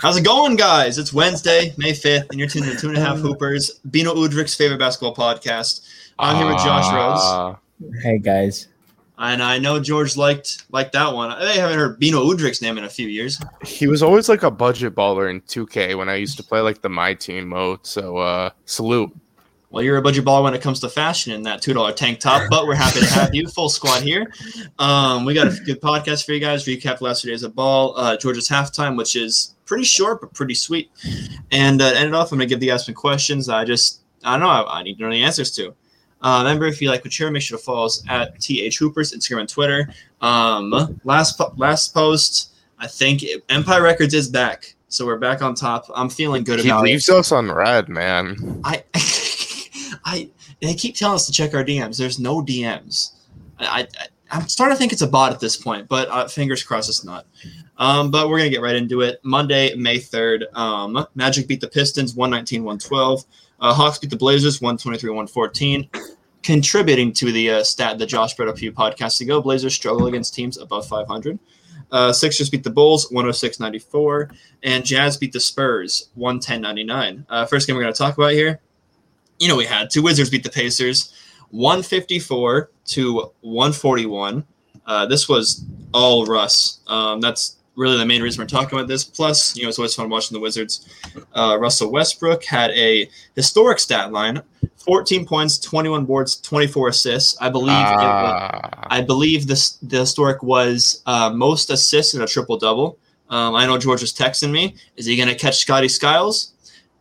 How's it going, guys? It's Wednesday, May 5th, and you're tuning to Two and a Half Hoopers, Beno Udrih's favorite basketball podcast. I'm here with Josh Rhodes. Uh, Hey guys. And I know George liked liked that one. I haven't heard Beno Udrih's name in a few years. he was always like a budget baller in 2K when I used to play like the My Team mode. So uh salute. Well, you're a budget baller when it comes to fashion in that $2 tank top, but we're happy to have you. Full squad here. Um, we got a good podcast for you guys. Recap last two days of ball, uh, Georgia's halftime, which is pretty short but pretty sweet. And uh, to end it off, I'm to give the guys some questions I just, I don't know, I, I need to know the answers to. Uh, remember, if you like what you're, make sure to follow us at TH Hoopers, Instagram and Twitter. Um, last po- last post, I think Empire Records is back. So we're back on top. I'm feeling good He about it. leaves us on red, man. I, I, they keep telling us to check our DMs. There's no DMs. I, I I'm starting to think it's a bot at this point, but uh, fingers crossed it's not. Um, but we're gonna get right into it. Monday, May third. Um, Magic beat the Pistons 119-112. Uh, Hawks beat the Blazers 123-114. Contributing to the uh, stat that Josh brought up a few podcasts ago, Blazers struggle against teams above 500. Uh, Sixers beat the Bulls 106-94, and Jazz beat the Spurs 110-99. Uh, first game we're going to talk about here. You know we had two Wizards beat the Pacers 154 to 141. Uh, this was all Russ. Um, that's really the main reason we're talking about this. Plus, you know, it's always fun watching the Wizards. Uh, Russell Westbrook had a historic stat line: 14 points, 21 boards, 24 assists. I believe. was, Ah, I believe this the historic was uh, most assists in a triple double. Um, I know George was texting me. Is he going to catch Scotty Skiles?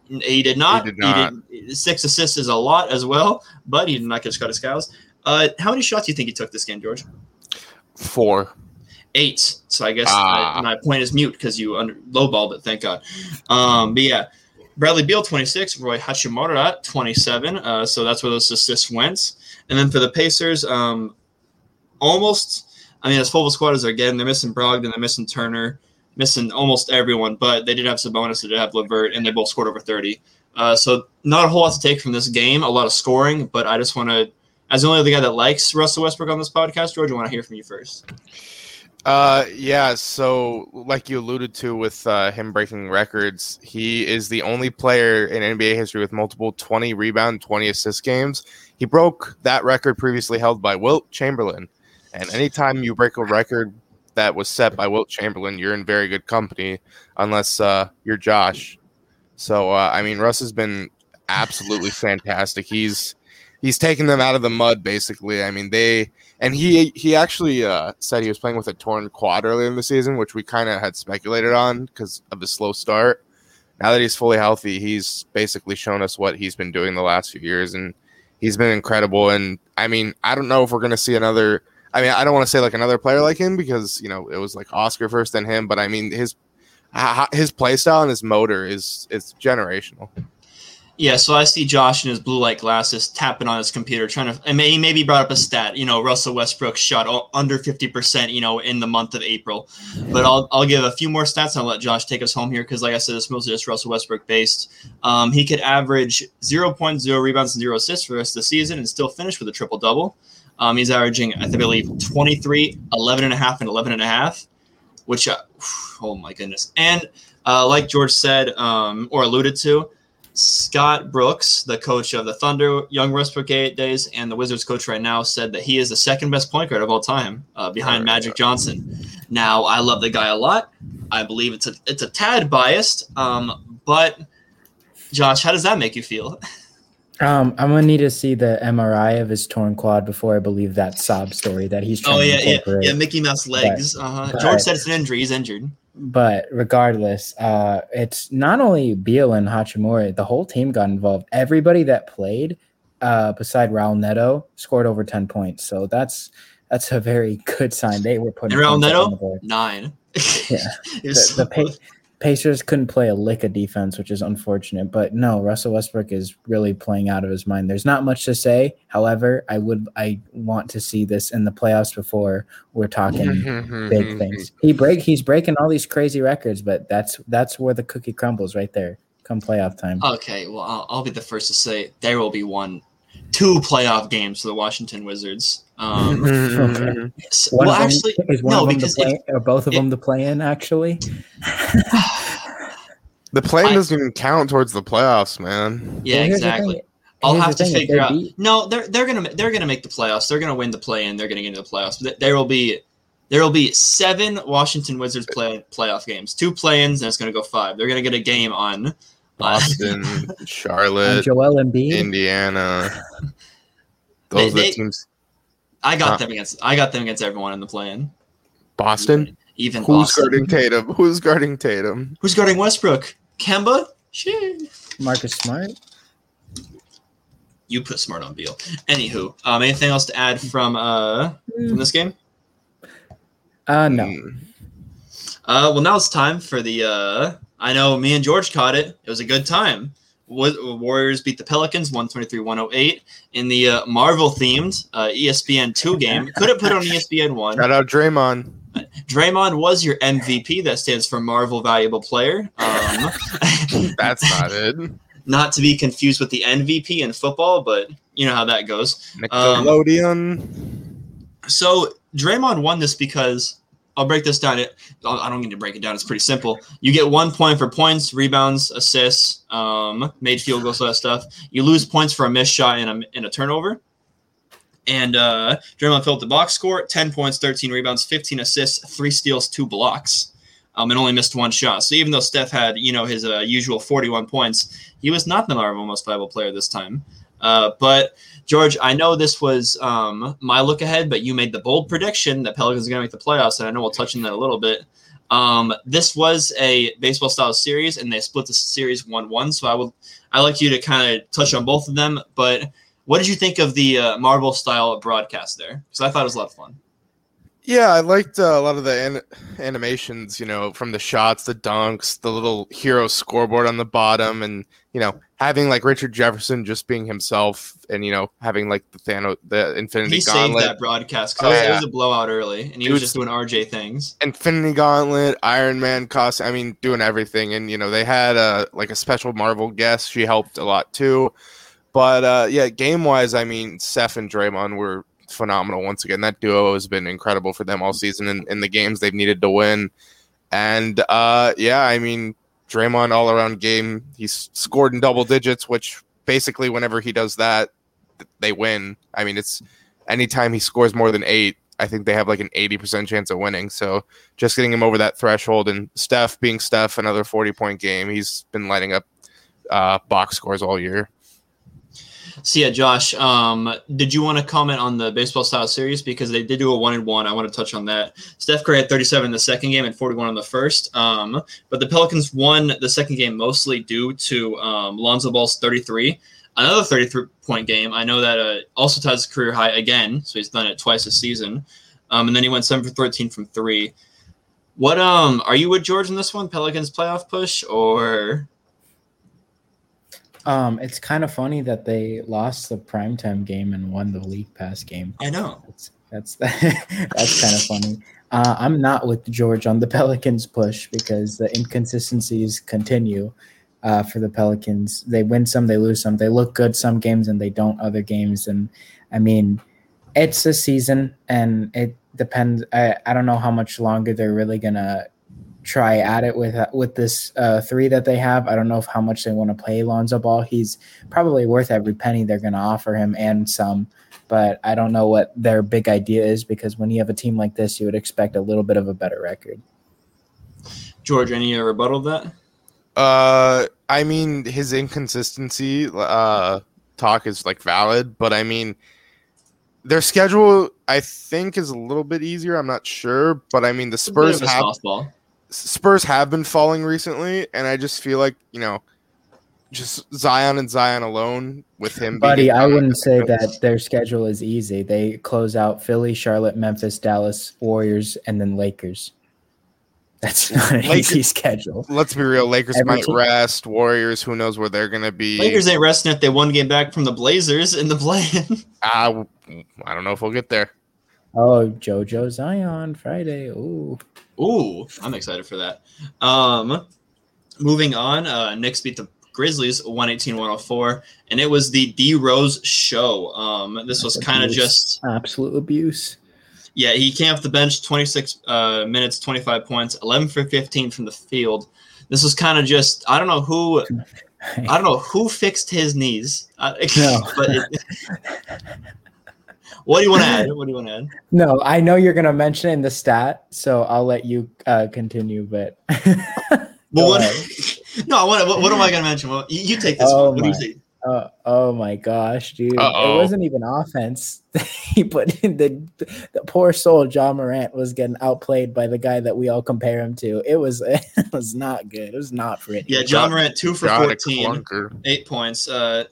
He did not. did not. did- six assists is a lot as well, but he did not catch Scotty Skiles. Uh, how many shots do you think he took this game, George? four. Eight. So I guess Ah. I, my point is mute because you under, lowballed it. Thank God. Um, but yeah, Bradley Beal 26, Rui Hachimura 27. Uh, so that's where those assists went. And then for the Pacers, um, almost. I mean, as full of squad as they're getting, they're missing Brogdon, they're missing Turner, missing almost everyone. But they did have Sabonis, they did have Levert, and they both scored over 30. Uh, so not a whole lot to take from this game. A lot of scoring, but I just want to, as the only other guy that likes Russell Westbrook on this podcast, George, I want to hear from you first. Uh, yeah. So, like you alluded to with uh, him breaking records, he is the only player in NBA history with multiple 20 rebound, 20 assist games. He broke that record previously held by Wilt Chamberlain. And anytime you break a record that was set by Wilt Chamberlain, you're in very good company, unless uh, you're Josh. So, uh, I mean, Russ has been absolutely fantastic. He's he's taken them out of the mud, basically. I mean, they and he he actually uh, said he was playing with a torn quad earlier in the season, which we kind of had speculated on because of the slow start. Now that he's fully healthy, he's basically shown us what he's been doing the last few years, and he's been incredible. And I mean, I don't know if we're gonna see another. I mean, I don't want to say like another player like him because you know it was like Oscar first, then him. But I mean, his his play style and his motor is is generational. Yeah, so I see Josh in his blue light glasses tapping on his computer, trying to. And he maybe brought up a stat. You know, Russell Westbrook shot under fifty percent. You know, in the month of April. But I'll I'll give a few more stats. and I'll let Josh take us home here because, like I said, it's mostly just Russell Westbrook based. Um, he could average 0.0 rebounds and zero assists for the rest of the season and still finish with a triple double. Um, he's averaging, I believe, 23, 11 and a half, and 11 and a half, which, uh, oh my goodness. And uh, like George said, um, or alluded to, Scott Brooks, the coach of the Thunder, Young Westbrook eight days, and the Wizards coach right now, said that he is the second best point guard of all time, uh, behind Right. Magic Johnson. Now, I love the guy a lot. I believe it's a it's a tad biased, um, but Josh, how does that make you feel? Um, I'm gonna need to see the MRI of his torn quad before I believe that sob story that he's trying Oh yeah, to yeah, incorporate. yeah. Mickey Mouse legs. Uh-huh. but- George said it's an injury. He's injured. But regardless, uh, it's not only Beal and Hachimura, the whole team got involved. Everybody that played, uh, beside Raul Neto, scored over 10 points. So that's that's a very good sign. They were putting And Raul Neto? on the board. Nine. Yeah. The, the so- Pa- Pacers couldn't play a lick of defense, which is unfortunate. But no, Russell Westbrook is really playing out of his mind. There's not much to say. However, I would I want to see this in the playoffs before we're talking mm-hmm, big mm-hmm, mm-hmm. things. He break he's breaking all these crazy records, but that's that's where the cookie crumbles right there. Come playoff time. Okay, well, I'll, I'll be the first to say there will be one, two playoff games for the Washington Wizards. Um, Okay. s- One well, of them- actually, is one no, of them because to play, if, or both of if- them to play in. Actually, The play I- doesn't even count towards the playoffs, man. Yeah, Well, exactly. I'll have to figure out. beat- No, they're they're gonna they're gonna make the playoffs. They're gonna win the play in. they're gonna get into the playoffs. But there will be there will be seven Washington Wizards play playoff games, two play-ins, and it's gonna go five. They're gonna get a game on. Boston, Charlotte, Joel Embiid. Indiana. Those are the teams. I got Huh. them against I got them against everyone in the play-in. Boston. Even Who's Boston. guarding Tatum? Who's guarding Tatum? Who's guarding Westbrook? Kemba. Shit. Marcus Smart. You put smart on Beal. Anywho, um, anything else to add from uh from this game? Uh, no. Mm. Uh, well, now it's time for the. Uh, I know me and George caught it. It was a good time. Warriors beat the Pelicans 123 108 in the uh, Marvel themed uh, ESPN 2 game. Could have put on ESPN 1. Shout out Draymond. Draymond was your MVP. That stands for Marvel Valuable Player. Um, That's not it. not to be confused with the MVP in football, but you know how that goes. Um, Nickelodeon. So Draymond won this because I'll break this down. I don't need to break it down. It's pretty simple. You get one point for points, rebounds, assists, um, made field goals, all that stuff. You lose points for a missed shot and a, and a turnover. And uh, Draymond filled the box score: ten points, thirteen rebounds, fifteen assists, three steals, two blocks, um, and only missed one shot. So even though Steph had you know his uh, usual forty-one points, he was not the Most Valuable Player this time. Uh, but George, I know this was um, my look ahead, but you made the bold prediction that Pelicans are going to make the playoffs, and I know we'll touch on that a little bit. Um, this was a baseball style series, and they split the series one-one. So I would, I like you to kind of touch on both of them. But what did you think of the uh, Marvel style broadcast there? Because I thought it was a lot of fun. Yeah, I liked uh, a lot of the an- animations, you know, from the shots, the dunks, the little hero scoreboard on the bottom, and you know, having like Richard Jefferson just being himself, and you know, having like the Thanos, the Infinity He saved that broadcast because Oh, it was a blowout early, and he was was- just doing RJ things. Infinity Gauntlet, Iron Man costume. I mean, doing everything, and you know, they had a like a special Marvel guest. She helped a lot too. But uh, yeah, game wise, I mean, Steph and Draymond were phenomenal once again. That duo has been incredible for them all season in, in the games they've needed to win. And uh, yeah, I mean, Draymond all around game. He's scored in double digits, which basically whenever he does that, they win. I mean, it's anytime he scores more than eight, I think they have like an 80% chance of winning. So just getting him over that threshold and Steph being Steph, another 40 point game. He's been lighting up uh, box scores all year. So yeah, Josh, um, did you want to comment on the baseball style series because they did do a one and one? I want to touch on that. Steph Curry had 37 in the second game and 41 in the first. Um, but the Pelicans won the second game mostly due to um, Lonzo Ball's 33. Another 33 point game. I know that uh, also ties his career high again, so he's done it twice this season. Um, and then he went seven for 13 from three. What um are you with George in this one? Pelicans playoff push or Um, it's kind of funny that they lost the primetime game and won the league pass game. I know. That's that's that's kind of funny. Uh, I'm not with George on the Pelicans push because the inconsistencies continue uh, for the Pelicans. They win some, they lose some. They look good some games and they don't other games. And I mean, it's a season and it depends. I, I don't know how much longer they're really gonna try at it with with this uh, three that they have. I don't know if how much they want to play Lonzo Ball. He's probably worth every penny they're going to offer him and some. But I don't know what their big idea is because when you have a team like this, you would expect a little bit of a better record. George, any uh, rebuttal to that? Uh, I mean, his inconsistency uh, talk is like valid, but I mean, their schedule I think is a little bit easier. I'm not sure, but I mean, the It's a bit Spurs have softball. Spurs have been falling recently, and I just feel like you know, just Zion and Zion alone with him. Buddy, being I wouldn't say that their schedule is easy. They close out Philly, Charlotte, Memphis, Dallas, Warriors, and then Lakers. That's not an Lakers- easy schedule. Let's be real. Lakers Every might team- rest. Warriors, who knows where they're gonna be? Lakers ain't resting if they one game back from the Blazers in the play. Uh, I don't know if we'll get there. Oh, JoJo Zion Friday. Ooh. Ooh, I'm excited for that. Um, moving on, uh, Knicks beat the Grizzlies 118-104, and it was the D Rose show. Um, this was kind of just Absolute abuse. yeah. He came off the bench 26 uh, minutes, 25 points, 11 for 15 from the field. This was kind of just I don't know who I don't know who fixed his knees. Uh, No. but it, what do you want to add? What do you want to add? No, I know you're gonna mention it in the stat, so I'll let you uh, continue. But Well, what, no, what, what, what am I going to mention? Well, you, you take this Oh one. What do you my. say? Uh, oh my gosh, dude! Uh-oh. It wasn't even offense. he put in the the poor soul. Ja Morant was getting outplayed by the guy that we all compare him to. It was it was not good. It was not pretty. Yeah, Ja Morant, two for Got a 14, eight points. Uh,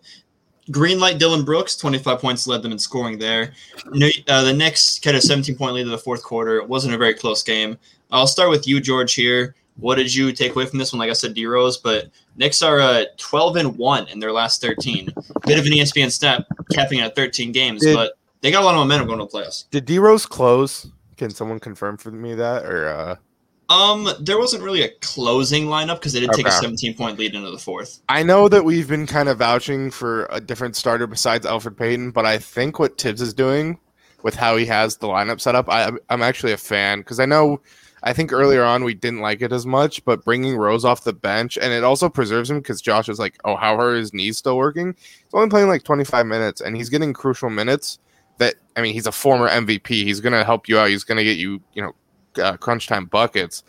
green light Dillon Brooks, 25 points led them in scoring there. Uh, the Knicks had a 17 point lead in the fourth quarter. It wasn't a very close game. I'll start with you, George, here. What did you take away from this one? Like I said, D Rose, but Knicks are uh, 12 and 1 in their last 13. Bit of an ESPN stat, capping at 13 games, Did- but they got a lot of momentum going to the playoffs. Did D Rose close? Can someone confirm for me that or uh Um, there wasn't really a closing lineup because they did take a 17 point lead into the fourth. I know that we've been kind of vouching for a different starter besides Elfrid Payton, but I think what Thibs is doing with how he has the lineup set up, I, I'm actually a fan because I know I think earlier on we didn't like it as much, but bringing Rose off the bench and it also preserves him because Josh is like, oh, how are his knees still working? He's only playing like 25 minutes and he's getting crucial minutes. That I mean, he's a former MVP. He's gonna help you out. He's gonna get you, you know, uh, crunch time buckets.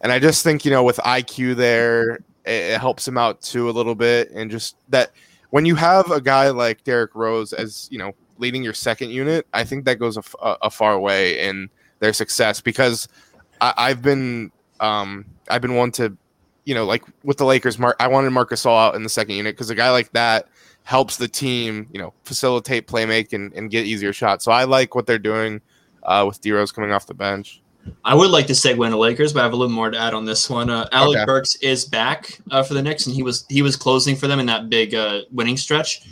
And I just think, you know, with IQ there, it, it helps him out too a little bit. And just that when you have a guy like Derrick Rose as, you know, leading your second unit, I think that goes a, far way in their success because I, I've been, um, I've been one to, you know, like with the Lakers, Mark, I wanted Marc Gasol out in the second unit because a guy like that helps the team, you know, facilitate playmake and, and get easier shots. So I like what they're doing uh, with D Rose coming off the bench. I would like to segue into Lakers, but I have a little more to add on this one. Uh, Alec Okay. Burks is back uh, for the Knicks, and he was he was closing for them in that big uh, winning stretch.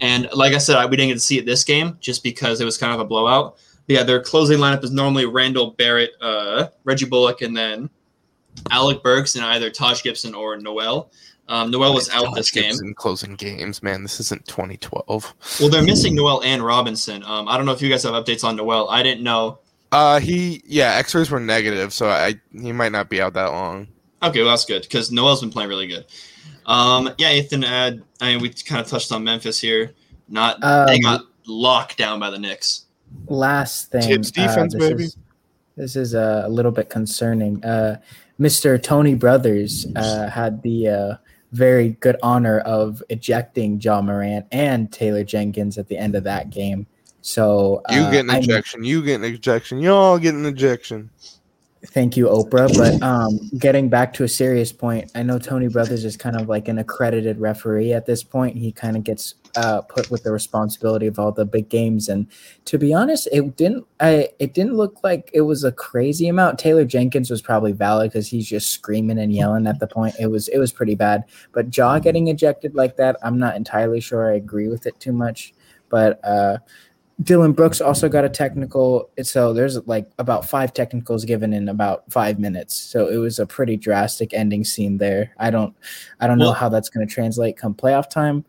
And like I said, I, we didn't get to see it this game just because it was kind of a blowout. But yeah, their closing lineup is normally Randle Barrett, uh, Reggie Bullock, and then Alec Burks and either Taj Gibson or Noel. Um, Noel was out this game. In closing games, man. This isn't 2012. Well, they're missing Noel and Robinson. Um, I don't know if you guys have updates on Noel. I didn't know. Uh, he yeah, X-rays were negative, so I he might not be out that long. Okay, well that's good because Noel's been playing really good. Um, yeah, Ethan, add. I mean, we kind of touched on Memphis here. Not they Um, got locked down by the Knicks. last thing. Thibs uh, defense, this baby. Is, this is uh, a little bit concerning. Uh, Mr. Tony Brothers uh, had the uh, very good honor of ejecting Ja Morant and Taylor Jenkins at the end of that game. So You uh, get an ejection. You get an ejection. Y'all get an ejection. Thank you, Oprah. But um, getting back to a serious point, I know Tony Brothers is kind of like an accredited referee at this point. He kind of gets uh, put with the responsibility of all the big games, and to be honest, it didn't. I it didn't look like it was a crazy amount. Taylor Jenkins was probably valid because he's just screaming and yelling at the point. It was it was pretty bad. But Ja getting ejected like that, I'm not entirely sure I agree with it too much. But uh, Dillon Brooks also got a technical. So there's like about five technicals given in about five minutes. So it was a pretty drastic ending scene there. I don't, I don't know how that's going to translate come playoff time.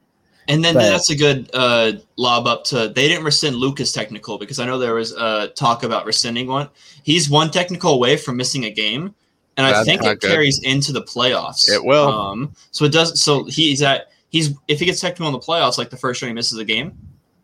And then but- that's a good uh, lob up to. They didn't rescind Luka's technical because I know there was uh, talk about rescinding one. He's one technical away from missing a game, and I think it good. carries into the playoffs. It will. Um, so it does. So he's at. He's if he gets technical in the playoffs, like the first time he misses a game.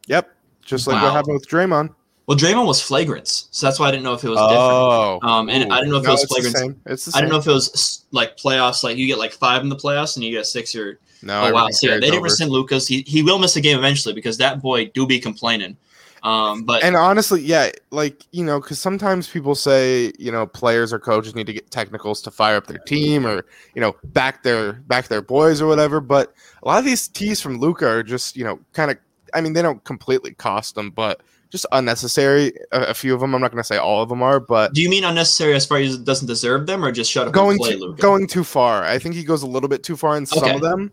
Yep. Just like Wow. what happened with Draymond. Well, Draymond was flagrant, so that's why I didn't know if it was different. Oh. Um, and I didn't know if it was it's the flagrant. same. It's the I don't know if it was like playoffs, like you get like five in the playoffs and you get six or No, oh wow. So yeah, they didn't over. rescind Luka's. He he will miss a game eventually because that boy do be complaining. Um, but And honestly, yeah, like you know, because sometimes people say you know players or coaches need to get technicals to fire up their team or you know back their back their boys or whatever. But a lot of these tees from Luka are just you know kind of. I mean, they don't completely cost them, but just unnecessary. A, a few of them. I'm not going to say all of them are, but do you mean unnecessary as far as he doesn't deserve them, or just shut up going and play to, Luka? going too far. I think he goes a little bit too far in some of them.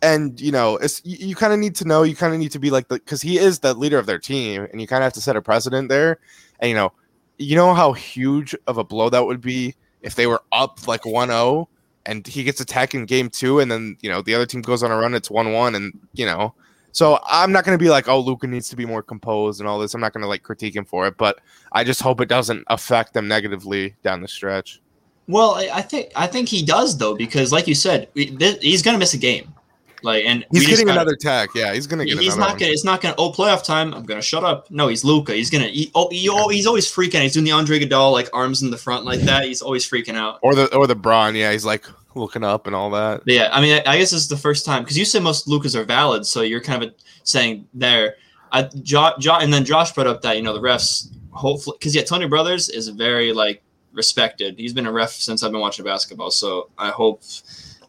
And you know, it's you, you kind of need to know. You kind of need to be like the because he is the leader of their team, and you kind of have to set a precedent there. And you know, you know how huge of a blow that would be if they were up like 1-0 and he gets attacked in game two, and then you know the other team goes on a run, it's one-one, and you know. So I'm not going to be like, oh, Luka needs to be more composed and all this. I'm not going to like critique him for it, but I just hope it doesn't affect them negatively down the stretch. Well, I, think I think he does though because, like you said, he's gonna miss a game. Like, and He's getting gotta- another tag. Yeah, he's gonna get He's another not one. gonna. It's not gonna. Oh, playoff time. I'm gonna shut up. No, he's Luka. He's gonna. He, oh, he, oh, he's always freaking. He's doing the Andre Iguodala like arms in the front like that. He's always freaking out. Or the or the Braun. Yeah, he's like looking up and all that. But yeah, I mean, I, I guess this is the first time because you said most Lucas are valid, so you're kind of saying there. I, jo, jo, and then Josh brought up that you know the refs hopefully because yeah, Tony Brothers is very like respected. He's been a ref since I've been watching basketball, so I hope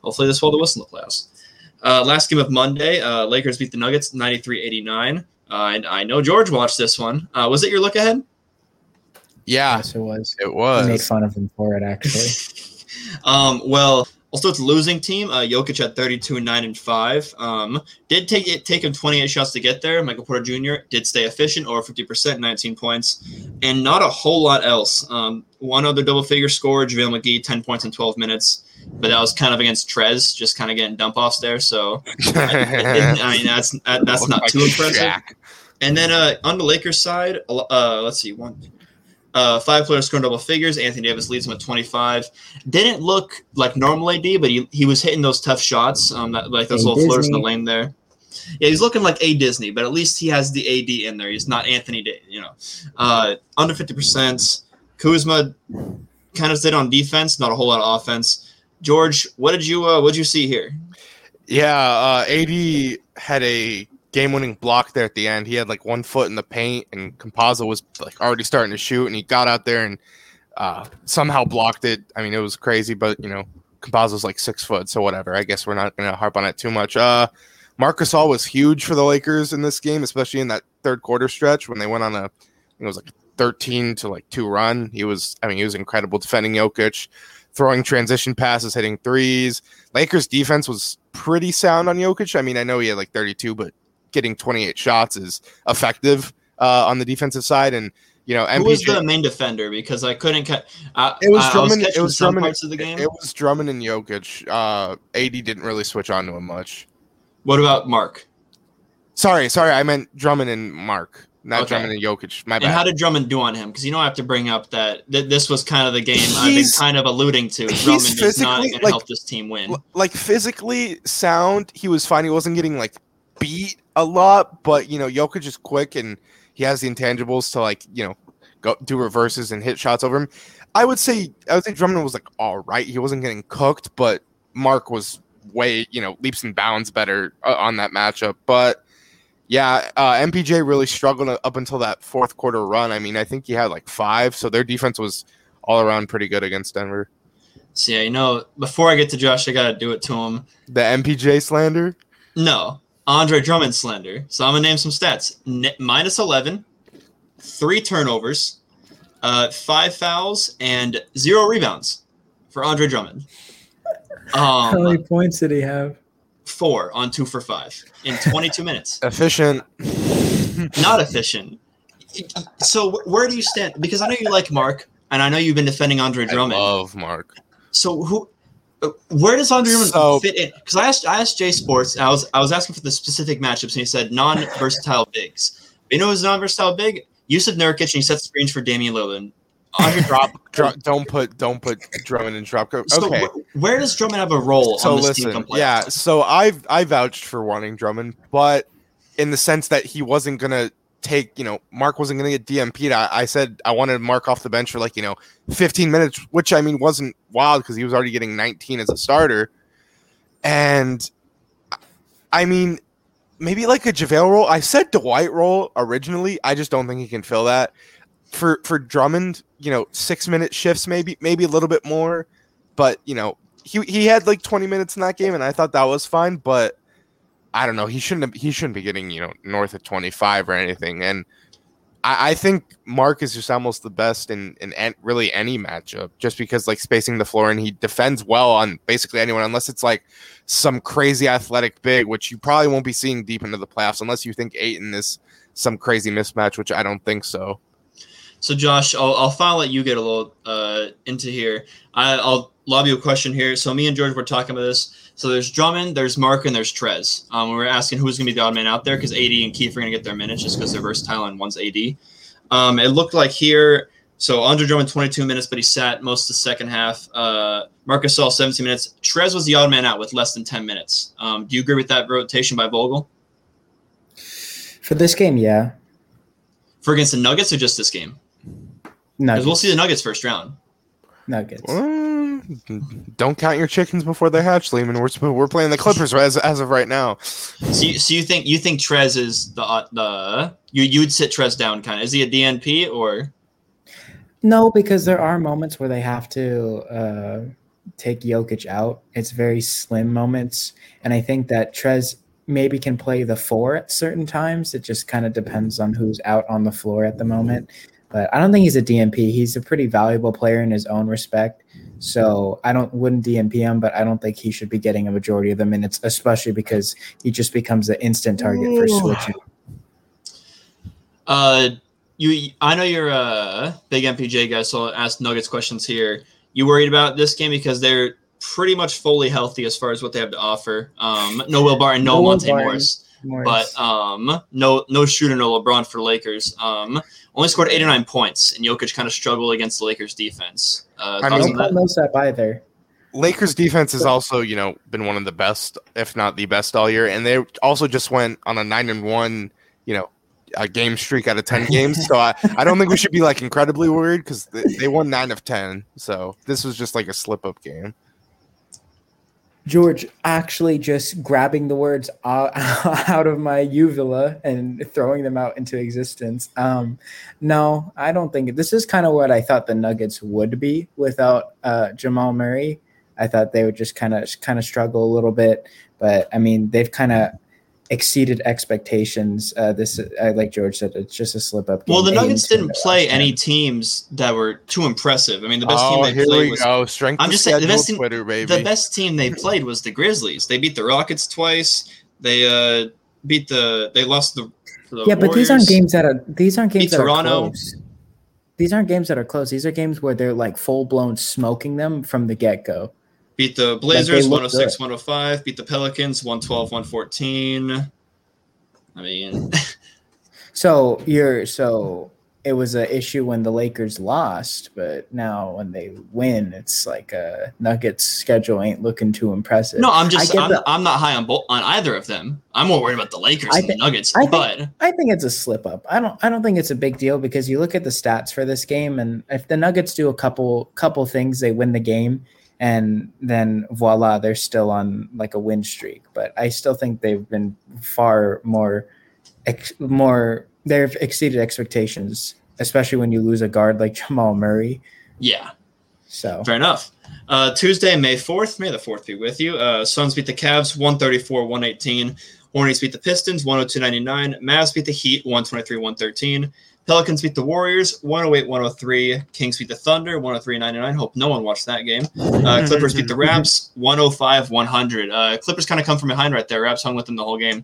hopefully this will the whistle in the playoffs. Uh, last game of Monday, uh, Lakers beat the Nuggets 93-89. Uh, and I know George watched this one. Uh, was it your look ahead? Yeah, Yes, it was. it was. I made fun of him for it actually. um, well, also it's losing team. Uh, Jokic at 32, 9, and 5. Um, did take it take him 28 shots to get there. Michael Porter Jr. did stay efficient, over 50%, 19 points, and not a whole lot else. Um, one other double figure score, JaVale McGee, 10 points in 12 minutes. But that was kind of against Trez, just kind of getting dump offs there. So I mean, that's that, that's not too impressive. And then uh, on the Lakers side, uh, let's see, one, uh, five players scoring double figures. Anthony Davis leads them at 25. Didn't look like normal AD, but he, he was hitting those tough shots, um, that, like those Hey, little floaters in the lane there. Yeah, he's looking like a Disney, but at least he has the AD in there. He's not Anthony, Da- you know. Uh, under 50%. Kuzma kind of did on defense, not a whole lot of offense. George, what did you uh, what did you see here? Yeah, uh, AD had a game-winning block there at the end. He had like one foot in the paint, and Campazzo was like already starting to shoot, and he got out there and uh, somehow blocked it. I mean, it was crazy, but you know, Campazzo's like six foot, so whatever. I guess we're not going to harp on it too much. Uh, Marc Gasol was huge for the Lakers in this game, especially in that third quarter stretch when they went on a, it was like 13 to like two run. He was, I mean, he was incredible defending Jokic throwing transition passes, hitting threes. Lakers defense was pretty sound on Jokic. I mean, I know he had like 32, but getting 28 shots is effective uh, on the defensive side. And you know, Who was the main defender? Because I couldn't cut. I, It was Drummond- was it was some Drummond- parts of the game. it was Drummond and Jokic. Uh, AD didn't really switch on to him much. What about Mark? Sorry, sorry, I meant Drummond and Mark, not Okay. Drummond and Jokic. My bad. And how did Drummond do on him? Because you know I have to bring up that th- this was kind of the game I've been kind of alluding to. he's Drummond is not physically, going to like- help this team win. Like physically sound, he was fine. He wasn't getting like beat a lot, but you know, Jokic is quick and he has the intangibles to like, you know, go do reverses and hit shots over him. I would say I would say Drummond was like all right. He wasn't getting cooked, but Mark was way, you know, leaps and bounds better uh, on that matchup. But yeah, uh, MPJ really struggled up until that fourth quarter run. I mean, I think he had like five, so their defense was all around pretty good against Denver. So yeah, you know, before I get to Josh, I got to do it to him. The MPJ slander. No, Andre Drummond slender. So I'm gonna name some stats: N- minus 11, three turnovers, uh, five fouls, and zero rebounds for Andre Drummond. How many Um, points did he have? four on two for five in 22 minutes. Efficient. not efficient. So where do you stand? Because I know you like Mark, and I know you've been defending Andre Drummond. I love Mark. So who, where does Andre Drummond So- fit in? Because I asked, I asked Jay Sports, and I was, I was asking for the specific matchups, and he said non-versatile bigs. You know who's non-versatile big? Jusuf Nurkic, and he sets screens for Damian Lillard. Andre Drop. Don't put, don't put Drummond in drop. So Okay. wh- where does Drummond have a role So on this listen, yeah. So I've I vouched for wanting Drummond, but in the sense that he wasn't gonna take, you know, Mark wasn't gonna get DMP'd. I, I said I wanted Mark off the bench for like you know 15 minutes, which I mean wasn't wild because he was already getting 19 as a starter, and I mean maybe like a JaVale role. I said Dwight role originally. I just don't think he can fill that. For for Drummond, you know, six minute shifts, maybe maybe a little bit more, but you know, he he had like 20 minutes in that game, and I thought that was fine. But I don't know, he shouldn't have, he shouldn't be getting you know north of 25 or anything. And I, I think Mark is just almost the best in in really any matchup, just because like spacing the floor and he defends well on basically anyone, unless it's like some crazy athletic big, which you probably won't be seeing deep into the playoffs unless you think Ayton is some crazy mismatch, which I don't think so. So Josh, I'll, I'll finally let you get a little uh, into here. I, I'll lob you a question here. So me and George were talking about this. So there's Drummond, there's Mark, and there's Trez. Um, we were asking who's going to be the odd man out there because AD and Keith are going to get their minutes just because they're versatile and one's AD. Um, it looked like here So Andre Drummond 22 minutes, but he sat most of the second half. Uh, Marc Gasol 17 minutes. Trez was the odd man out with less than 10 minutes. Um, do you agree with that rotation by Vogel For this game, yeah. for against the Nuggets or just this game? Because we'll see the Nuggets first round. Nuggets. Mm, don't count your chickens before they hatch, Lehman. We're we're playing the Clippers as as of right now. So you, so you think you think Trez is the uh, the you you would sit Trez down kind of? Is he a DNP or No, because there are moments where they have to uh, take Jokic out. It's very slim moments, and I think that Trez maybe can play the four at certain times. It just kind of depends on who's out on the floor at the moment. But I don't think he's a DMP. He's a pretty valuable player in his own respect. So I don't wouldn't DMP him, but I don't think he should be getting a majority of the minutes, especially because he just becomes an instant target for switching. uh you? I know you're a big MPJ guy, so I'll ask Nuggets questions here. You worried about this game because they're pretty much fully healthy as far as what they have to offer. Um, no Will Barton, no, No Monte Barton. Morris. Morris. but um, no no shooter, no LeBron for Lakers. Um, only scored 89 points, and Jokic kind of struggled against the Lakers defense. Uh, I thoughts mean- on Don't that? call Millsap either. Lakers defense has also, you know, been one of the best, if not the best all year, and they also just went on a nine and one, you know, a game streak out of ten games. So I, I don't think we should be like incredibly worried because they, they won nine of ten. So this was just like a slip up game. George actually just grabbing the words out, of my uvula and throwing them out into existence. Um, no, I don't think this is kind of what I thought the Nuggets would be without uh, Jamal Murray. I thought they would just kind of kind of struggle a little bit, but I mean they've kind of exceeded expectations. Uh, this, uh, like George said, it's just a slip up. Well, the. Nuggets didn't play any them. teams that were too impressive. I mean, the best oh, team they here played we was go. Strength. I'm of just saying, the schedule, best team- Twitter baby. the best team they played was the Grizzlies. They beat the Rockets twice. They uh, beat the they lost the. the yeah, but these aren't games that are these aren't games Beat that are close. These aren't games that are close. These are games where they're like full blown smoking them from the get go. Beat the Blazers look 106 105. Beat the Pelicans 112 114. I mean, So you're so it was an issue when the Lakers lost, but now when they win, it's like a Nuggets schedule ain't looking too impressive. no, I'm just I'm, the- I'm not high on both on either of them. I'm more worried about the Lakers and the Nuggets. I think- but I think it's a slip up. I don't I don't think it's a big deal because you look at the stats for this game and if the Nuggets do a couple couple things, they win the game and then voila, they're still on like a win streak. But I still think they've been far more ex- more they've exceeded expectations, especially when you lose a guard like Jamal Murray. yeah, So fair enough. Uh, Tuesday, May 4th. May the 4th be with you. Uh, Suns beat the Cavs 134 118. Hornets beat the Pistons 102 99. Mavs beat the Heat 123 113. Pelicans beat the Warriors 108 103. Kings beat the Thunder 103 99. Hope no one watched that game. Uh, Clippers beat the Raps 105 100. Uh, Clippers kind of come from behind right there. Raps hung with them the whole game.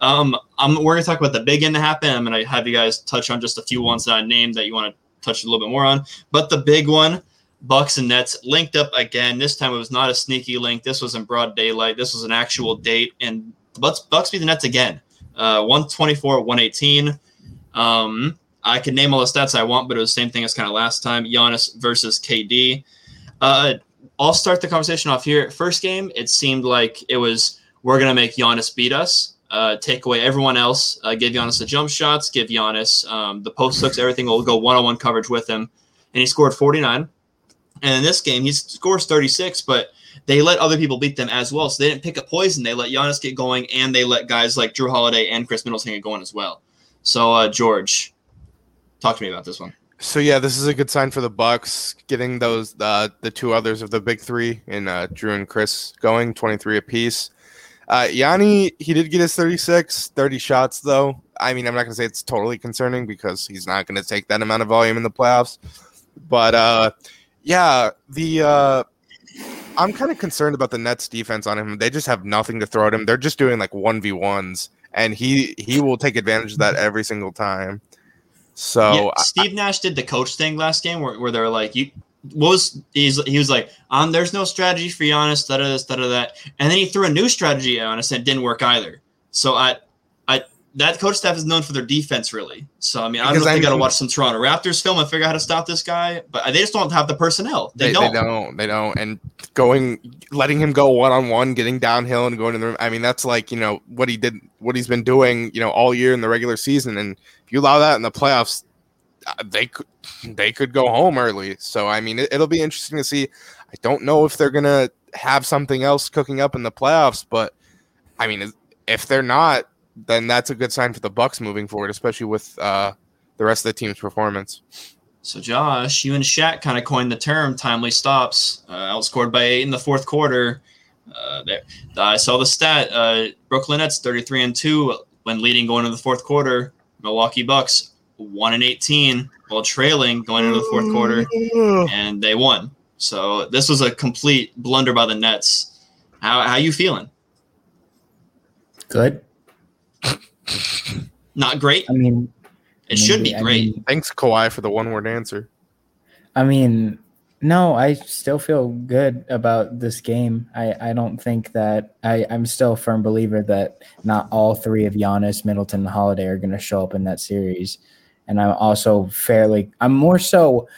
Um, I'm, we're going to talk about the big end to happen. I'm going to have you guys touch on just a few ones that I named that you want to touch a little bit more on. But the big one, Bucks and Nets linked up again. This time it was not a sneaky link. This was in broad daylight. This was an actual date. And Bucks, Bucks beat the Nets again. Uh, 124 118. Um, I can name all the stats I want, but it was the same thing as kind of last time. Giannis versus KD. Uh, I'll start the conversation off here. First game, it seemed like it was we're gonna make Giannis beat us, uh, take away everyone else, uh, give Giannis the jump shots, give Giannis um, the post hooks, everything will go one on one coverage with him, and he scored 49. And in this game, he scores 36, but they let other people beat them as well. So they didn't pick a poison. They let Giannis get going, and they let guys like Jrue Holiday and Khris Middleton get going as well. So uh, George, talk to me about this one. So yeah, this is a good sign for the Bucks getting those uh, the two others of the big three in uh, Jrue and Khris going 23 apiece. Uh, Yanni, he did get his 36, 30 shots though. I mean, I'm not gonna say it's totally concerning because he's not gonna take that amount of volume in the playoffs. But uh, yeah, the uh, I'm kind of concerned about the Nets defense on him. They just have nothing to throw at him. They're just doing like one v ones, and he he will take advantage of that every single time. So yeah, Steve Nash did the coach thing last game where, where they're like, you what was he's he was like, um, there's no strategy for Giannis, da da this, da da that. And then he threw a new strategy at Giannis and it didn't work either. So I I that coach staff is known for their defense, really. So I mean, I don't know if I they got to watch some Toronto Raptors film and figure out how to stop this guy, but they just don't have the personnel. They, They, don't. they don't. They don't. And going, letting him go one on one, getting downhill and going to the rim. I mean, that's like you know what he did, what he's been doing, you know, all year in the regular season. And you allow that in the playoffs, uh, they could they could go home early. So I mean, it, it'll be interesting to see. I don't know if they're gonna have something else cooking up in the playoffs, but I mean, if they're not, then that's a good sign for the Bucks moving forward, especially with uh, the rest of the team's performance. So Josh, you and Shaq kind of coined the term "timely stops." Uh, outscored by eight in the fourth quarter. Uh, there, I saw the stat. Uh, Brooklyn Nets thirty-three and two when leading going into the fourth quarter. Milwaukee Bucks one and eighteen while trailing going into the fourth quarter, and they won. So this was a complete blunder by the Nets. How how you feeling? Good. Not great. I mean, It should maybe- be I great. mean- Thanks, Kawhi, for the one word answer. I mean, no, I still feel good about this game. I, I don't think that I, I'm still a firm believer that not all three of Giannis, Middleton, and Holiday are going to show up in that series. And I'm also fairly, I'm more so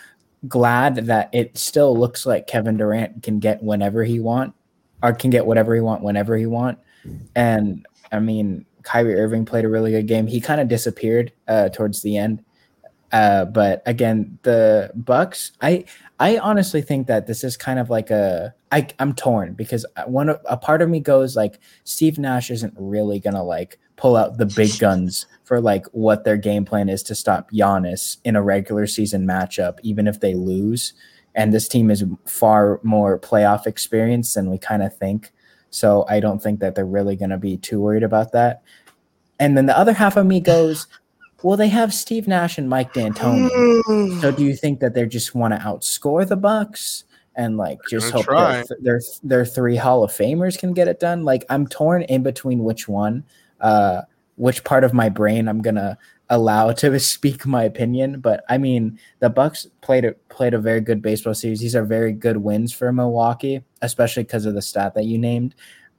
glad that it still looks like Kevin Durant can get whenever he want or can get whatever he want whenever he want. And I mean, Kyrie Irving played a really good game. He kind of disappeared uh, towards the end. Uh, but again, the Bucks, I I honestly think that this is kind of like a I I'm torn because one a part of me goes like Steve Nash isn't really gonna like pull out the big guns for like what their game plan is to stop Giannis in a regular season matchup, even if they lose. And this team is far more playoff experience than we kind of think. So I don't think that they're really going to be too worried about that. And then the other half of me goes, well, they have Steve Nash and Mike D'Antoni. So do you think that they just want to outscore the Bucks and like just hope try. that th- their their three Hall of Famers can get it done? Like I'm torn in between which one, uh, which part of my brain I'm gonna allow to speak my opinion. But I mean, the Bucks played a played a very good baseball series. These are very good wins for Milwaukee, especially because of the stat that you named.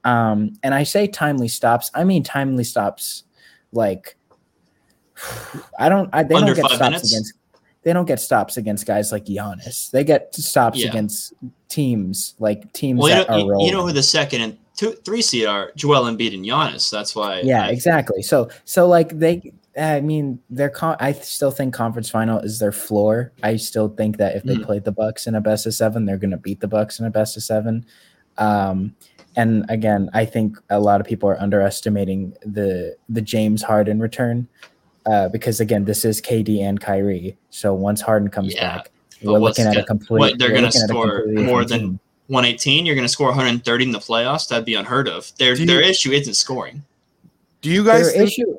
Um, and I say timely stops. I mean timely stops, like I don't. I, they Under don't get stops minutes? against. They don't get stops against guys like Giannis. They get stops Yeah. against teams like teams Well, you that know, are rolling. you know who the second and two, three seed are? Joel Embiid and Giannis. That's why. yeah, I- exactly. So so like they. I mean, their con- I still think conference final is their floor. I still think that if they Mhm. played the Bucks in a best of seven, they're going to beat the Bucks in a best of seven. Um, and again, I think a lot of people are underestimating the the James Harden return uh, because again, this is KD and Kyrie. So once Harden comes Yeah, back, we're looking at a gonna- complete. what, they're gonna looking at a score more different than- team. 118. You're going to score 130 in the playoffs. That'd be unheard of. Their you- their issue isn't scoring. Do you guys Their think, issue.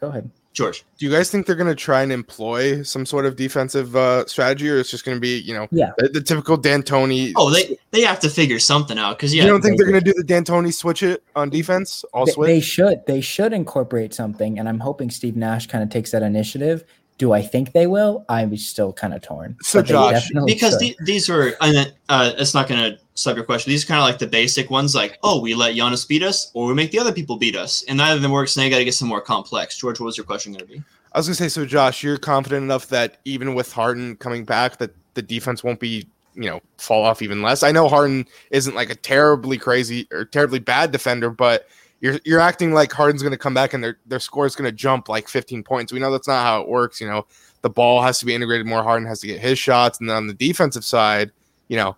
Go ahead. George. do you guys think they're going to try and employ some sort of defensive uh, strategy, or it's just going to be you know Yeah. the, the typical D'Antoni? Oh, they they have to figure something out because yeah, you don't think they they're going to do the D'Antoni switch it on defense? All They, switch. they should. They should incorporate something, and I'm hoping Steve Nash kind of takes that initiative. Do I think they will? I'm still kind of torn. So, Josh, because the, these were and then, uh, it's not going to your question. These are kind of like the basic ones, like oh, we let Giannis beat us, or we make the other people beat us, and neither of them works. Now you got to get some more complex. George, what was your question going to be? I was going to say, so Josh, you're confident enough that even with Harden coming back, that the defense won't be you know fall off even less. I know Harden isn't like a terribly crazy or terribly bad defender, but you're you're acting like Harden's going to come back and their their score is going to jump like 15 points. We know that's not how it works. You know, the ball has to be integrated more. Harden has to get his shots, and then on the defensive side, you know,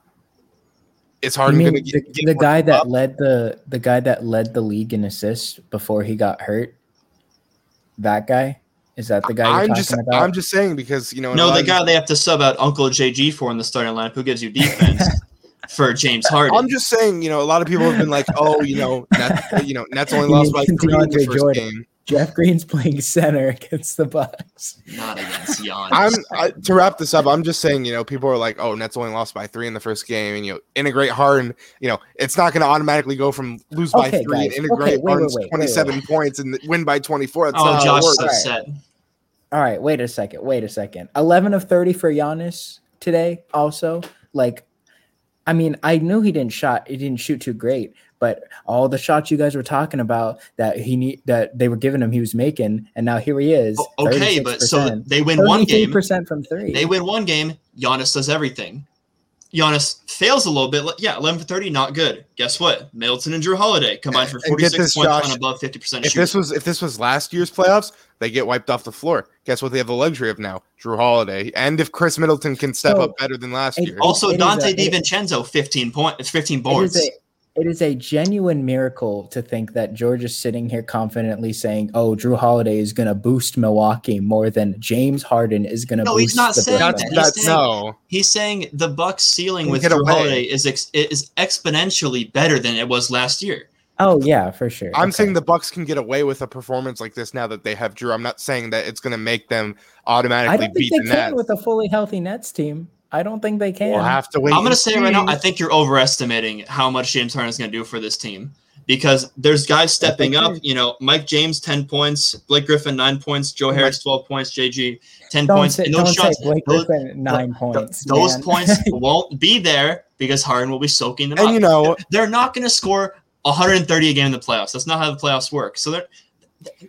it's hard. Harden mean going to the, get, get the guy that up? led the the guy that led the league in assists before he got hurt? That guy is that the guy I'm talking just about? I'm just saying because you know No, the guy these- they have to sub out Uncle JG for in the starting lineup, who gives you defense for James Harden. I'm just saying, you know, a lot of people have been like, "Oh, you know, Nets, you know, Nets only lost by three in the first Jordan. game." Jeff Green's playing center against the Bucks. not against Giannis. I'm I, to wrap this up. I'm just saying, you know, people are like, "Oh, Nets only lost by three in the first game," and you know, integrate Harden. You know, it's not going to automatically go from lose by Okay, three guys. and integrate Okay, wait, wait, Harden's wait, wait, 27 points and win by 24. That's oh, not Josh it is upset. All right, wait a second. Wait a second. 11 of 30 for Giannis today also. Like I mean, I knew he didn't shot he didn't shoot too great, But all the shots you guys were talking about that he need that they were giving him, he was making, and now here he is. O- Okay, but so they win one game. percent from three. They win one game. Giannis does everything. Giannis fails a little bit. Yeah, 11 for 30, not good. Guess what? Middleton and Jrue Holiday combined for uh, 46 this, points Josh, on above 50% If shooting. this was if this was last year's playoffs, they get wiped off the floor. Guess what? They have the luxury of now, Jrue Holiday, and if Khris Middleton can step So, up better than last it- year. also, Donte a- it- DiVincenzo, 15 points, 15 boards. is, a, it is a genuine miracle to think that George is sitting here confidently saying, "Oh, Jrue Holiday is going to boost Milwaukee more than James Harden is going to No, boost." he's not the saying that. Nets." that's saying- no. He's saying the Bucks ceiling with get Jrue away. Holiday is ex- is exponentially better than it was last year. Oh yeah, for sure. I'm Okay. saying the Bucks can get away with a performance like this now that they have Jrue. I'm not saying that it's going to make them I automatically don't think beat they the can Nets. with a fully healthy Nets team. I don't think they can. We'll have to wait. I'm going to say right now. I think you're overestimating how much James Harden is going to do for this team because there's guys stepping up. You know, Mike James, 10 points, Blake Griffin, 9 points, Joe Harris, 12 points, JG, 10 don't points. say, And don't those say shots, Blake those, Griffin nine th- points. those man. points won't be there because Harden will be soaking them and up. you know, they're not going to score 130 a game in the playoffs. That's not how the playoffs work. So they're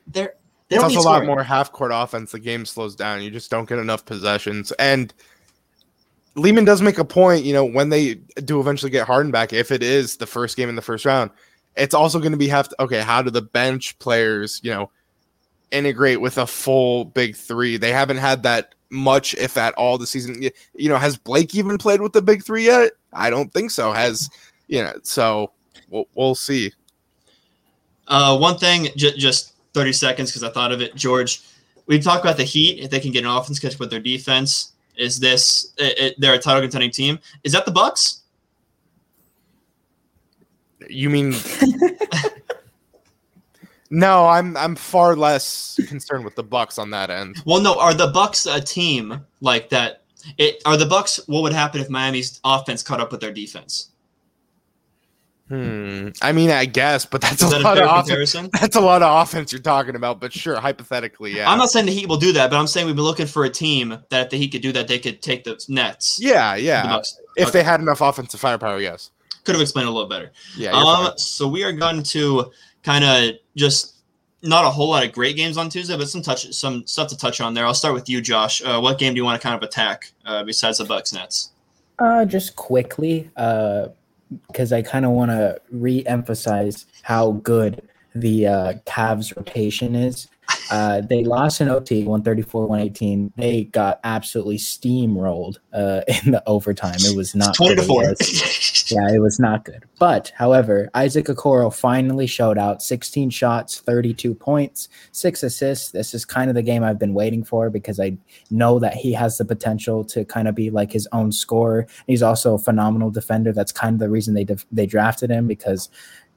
they're they it's also a lot more half court offense. The game slows down. You just don't get enough possessions. And Lehman does make a point. You know, when they do eventually get Harden back, if it is the first game in the first round, it's also going to be have to okay. How do the bench players, you know, integrate with a full big three? They haven't had that much, if at all, the season. You know, has Blake even played with the big three yet? I don't think so. Has you know? So we'll, we'll see. Uh, one thing, j- just 30 seconds because I thought of it, George. We talked about the Heat if they can get an offense catch with their defense. Is this it, it- they're a title contending team? Is that the Bucks? You mean? no, I'm I'm far less concerned with the Bucks on that end. Well, no. Are the Bucks a team like that? It are the Bucks. What would happen if Miami's offense caught up with their defense? Hmm. I mean, I guess, but that's Is a that lot fair of offense. comparison? That's a lot of offense you're talking about. But sure, hypothetically, yeah. I'm not saying the Heat will do that, but I'm saying we've been looking for a team that if the Heat could do that, they could take the Nets. yeah, The yeah. Bucks. If Okay. they had enough offensive firepower, yes. could have explained a little better. Yeah. Um, so we are going to kind of just not a whole lot of great games on Tuesday, but some touch, some stuff to touch on there. I'll start with you, Josh. Uh, what game do you want to kind of attack uh, besides the Bucks Nets? Uh, just quickly, because I kind of want to re-emphasize how good the uh, Cavs rotation is. Uh, they lost in OT, 134-118. They got absolutely steamrolled uh, in the overtime. It was not Twenty to good. yeah, it was not good. But however, Isaac Okoro finally showed out 16 shots, 32 points, six assists. This is kind of the game I've been waiting for because I know that he has the potential to kind of be like his own scorer. He's also a phenomenal defender. That's kind of the reason they def- they drafted him because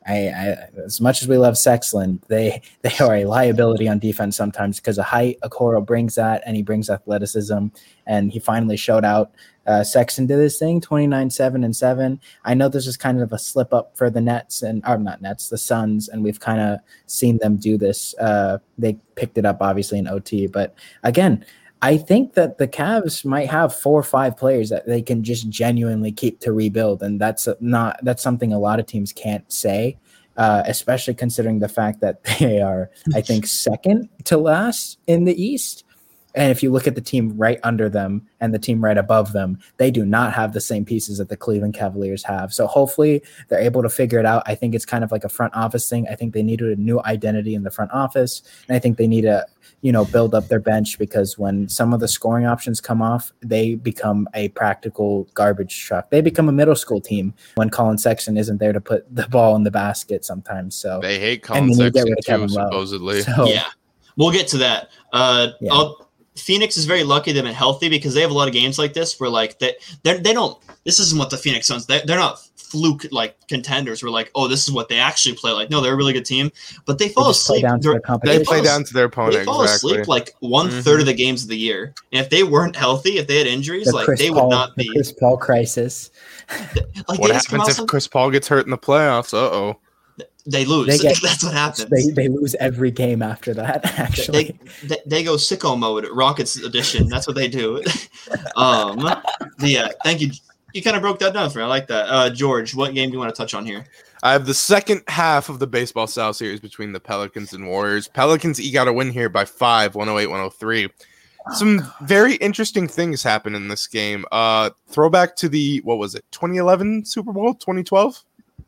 I, I as much as we love Sexland, they they are a liability on defense sometimes because of height. Okoro brings that and he brings athleticism, and he finally showed out. Uh, Sexton did his thing, 29 7 and 7. I know this is kind of a slip up for the Nets and or not Nets, the Suns, and we've kind of seen them do this. Uh, they picked it up obviously in OT, but again, I think that the Cavs might have four or five players that they can just genuinely keep to rebuild, and that's not that's something a lot of teams can't say, uh, especially considering the fact that they are, I think, second to last in the East. And if you look at the team right under them and the team right above them, they do not have the same pieces that the Cleveland Cavaliers have. So hopefully they're able to figure it out. I think it's kind of like a front office thing. I think they needed a new identity in the front office, and I think they need to, you know, build up their bench because when some of the scoring options come off, they become a practical garbage truck. They become a middle school team when Collin Sexton isn't there to put the ball in the basket sometimes. So They hate and Collin they need to get Sexton rid of too, Kevin Love. supposedly. so yeah, we'll get to that. Uh, Yeah. I'll- Phoenix is very lucky they've been healthy because they have a lot of games like this where like they they they don't. This isn't what the Phoenix Suns. They, they're not fluke like contenders. We're like, oh, this is what they actually play like. No, they're a really good team, but they they fall just play asleep. down to their They competition. play down to their they fall exactly. asleep like one third of the games of the year. And if they weren't healthy, if they had injuries, the like Chris they Paul, would not the be. Chris Paul crisis. Like what they just come happens if some- Chris Paul gets hurt in the playoffs? Uh oh. they lose. They get- That's what happens. They, they lose every game after that. Actually, they, they, they go sicko mode, Rockets edition. That's what they do. um, yeah, thank you. You kind of broke that down for me. I like that. Uh, George, what game do you want to touch on here? I have the second half of the baseball style series between the Pelicans and Warriors. Pelicans eke out a win here by five, 108 103. Some very interesting things happen in this game. Uh, throwback to the, what was it, 2011 Super Bowl, 2012?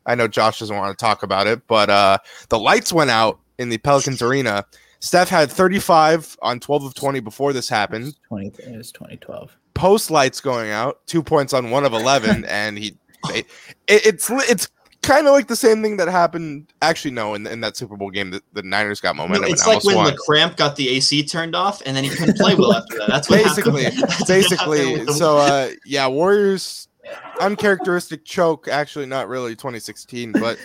I know Josh doesn't want to talk about it, but uh, the lights went out in the Pelicans arena. Steph had 35 on 12 of 20 before this happened. 20, it was 2012. Post lights going out, two points on one of 11, and he. It, it's it's kind of like the same thing that happened. Actually, no, in, in that Super Bowl game, the, the Niners got momentum. No, it's like when won. the cramp got the AC turned off, and then he couldn't play well after that. That's basically. That's basically. So, uh, yeah, Warriors uncharacteristic choke. Actually, not really 2016, but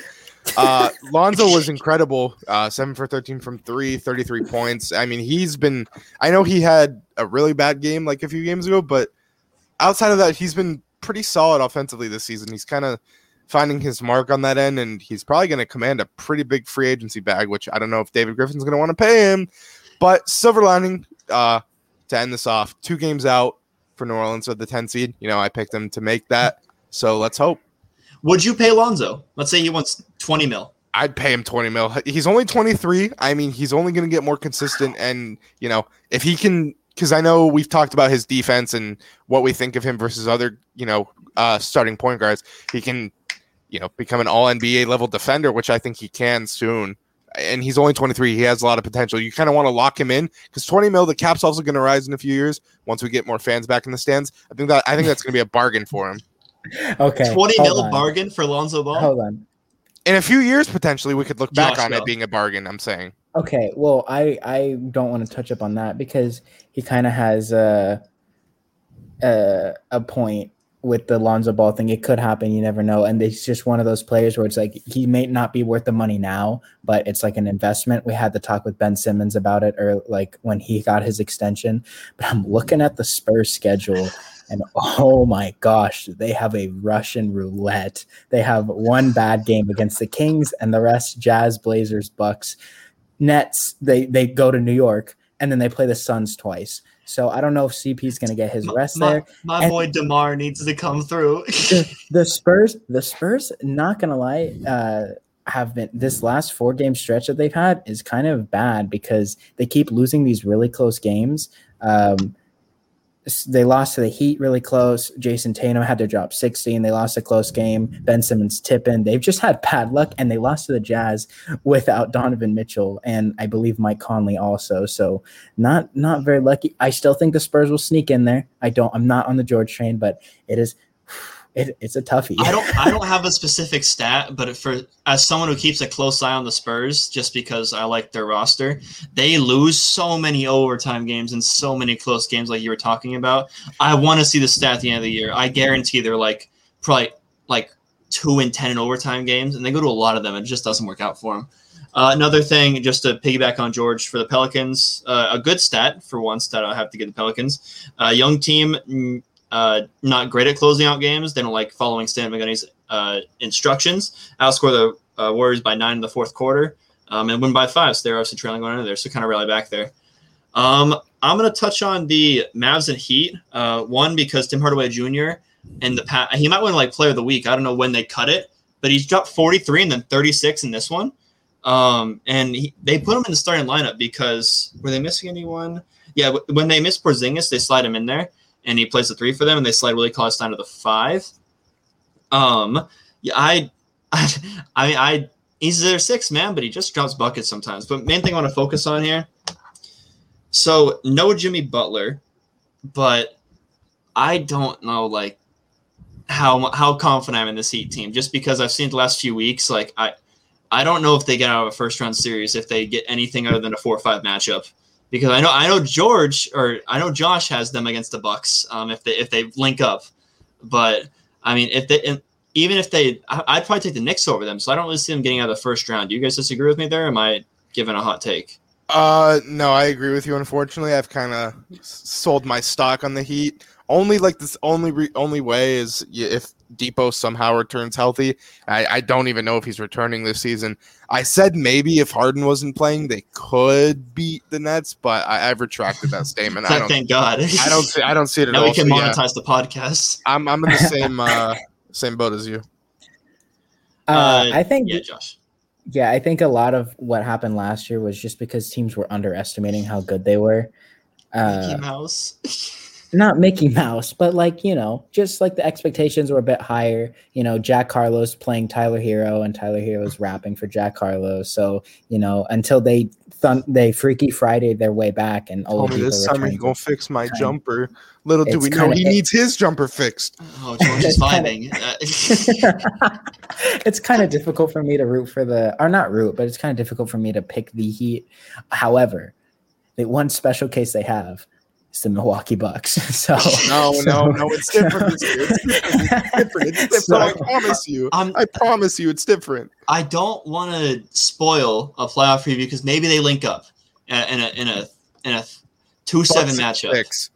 uh, Lonzo was incredible. Uh, seven for 13 from three, 33 points. I mean, he's been. I know he had a really bad game like a few games ago, but outside of that, he's been pretty solid offensively this season. He's kind of finding his mark on that end, and he's probably going to command a pretty big free agency bag, which I don't know if David Griffin's going to want to pay him. But silver lining uh, to end this off, two games out for New Orleans with the 10 seed. You know, I picked them to make that. So let's hope. Would you pay Lonzo? Let's say he wants 20 mil. I'd pay him 20 mil. He's only 23. I mean, he's only going to get more consistent. And, you know, if he can, because I know we've talked about his defense and what we think of him versus other, you know, uh, starting point guards. He can, you know, become an all NBA level defender, which I think he can soon. And he's only 23. He has a lot of potential. You kind of want to lock him in because 20 mil, the cap's also going to rise in a few years once we get more fans back in the stands. I think that I think that's going to be a bargain for him. Okay. 20 hold mil on. bargain for Lonzo Ball? Hold on. In a few years, potentially, we could look back Josh, on go. it being a bargain. I'm saying. Okay, well, I I don't want to touch up on that because he kind of has a, a a point with the Lonzo Ball thing. It could happen, you never know. And he's just one of those players where it's like he may not be worth the money now, but it's like an investment. We had the talk with Ben Simmons about it, or like when he got his extension. But I'm looking at the Spurs schedule. And oh my gosh, they have a Russian roulette. They have one bad game against the Kings, and the rest Jazz, Blazers, Bucks. Nets, they they go to New York and then they play the Suns twice. So I don't know if CP's going to get his rest my, there. my boy DeMar needs to come through. The, the Spurs, the Spurs, not going to lie, uh, have been this last four game stretch that they've had is kind of bad because they keep losing these really close games. Um, they lost to the Heat really close. Jayson Tatum had to drop 60 and they lost a close game. Ben Simmons tipping. They've just had bad luck and they lost to the Jazz without Donovan Mitchell and I believe Mike Conley also. So not not very lucky. I still think the Spurs will sneak in there. I don't I'm not on the George train, but it is it, it's a toughie. I don't I don't have a specific stat, but for as someone who keeps a close eye on the Spurs, just because I like their roster, they lose so many overtime games and so many close games, like you were talking about. I want to see the stat at the end of the year. I guarantee they're like probably like two and ten in overtime games, and they go to a lot of them. It just doesn't work out for them. Uh, another thing, just to piggyback on George for the Pelicans, uh, a good stat for one stat I have to give the Pelicans. Uh, young team, uh, not great at closing out games. They don't like following Stan Van Gundy's uh, instructions. Outscore the uh, Warriors by nine in the fourth quarter um, and win by five. So they're obviously trailing going into there. So kind of rally back there. Um, I'm going to touch on the Mavs and Heat. Uh, one because Tim Hardaway Jr. and the pa- he might win like Player of the Week. I don't know when they cut it, but he's dropped 43 and then 36 in this one. Um, and he, they put him in the starting lineup because were they missing anyone? Yeah, when they miss Porzingis, they slide him in there, and he plays the three for them, and they slide Willie Cauley down to the five. Um, yeah, I, I, I I he's their sixth man, but he just drops buckets sometimes. But main thing I want to focus on here. So no Jimmy Butler, but I don't know like how how confident I'm in this Heat team just because I've seen the last few weeks. Like I, I don't know if they get out of a first round series if they get anything other than a four or five matchup. Because I know I know George or I know Josh has them against the Bucks um, if they if they link up, but I mean if they even if they I- I'd probably take the Knicks over them. So I don't really see them getting out of the first round. Do you guys disagree with me there? Am I giving a hot take? Uh, no, I agree with you. Unfortunately, I've kind of sold my stock on the Heat. Only like this only re- only way is if Dipo somehow returns healthy. I, I don't even know if he's returning this season. I said maybe if Harden wasn't playing, they could beat the Nets, but I, I've retracted that statement. I don't. Thank God. I don't. See, I don't see it at now all. we can So, yeah, monetize the podcast. I'm I'm in the same uh, same boat as you. Uh, I think Yeah, Josh. Yeah, I think a lot of what happened last year was just because teams were underestimating how good they were. Mickey Uh, Mouse. not Mickey Mouse, but like, you know, just like the expectations were a bit higher. You know, Jack Carlos playing Tyler Herro and Tyler Herro's rapping for Jack Carlos. So, you know, until they thun- they Freaky Friday their way back and Told me this summer he returned gonna fix my Kind- jumper. Little do It's we know he it- needs his jumper fixed. Oh, George is It's kinda- vibing. Uh, it's kind of difficult for me to root for the or not root, but it's kind of difficult for me to pick the Heat. However, the one special case they have is the Milwaukee Bucks. So No, so- no, no, it's different. It's, it's different. It's different. It's different. I promise you. I'm- I promise you, it's different. I don't want to spoil a playoff preview because maybe they link up in a in a in a, in a two seven matchup. Six.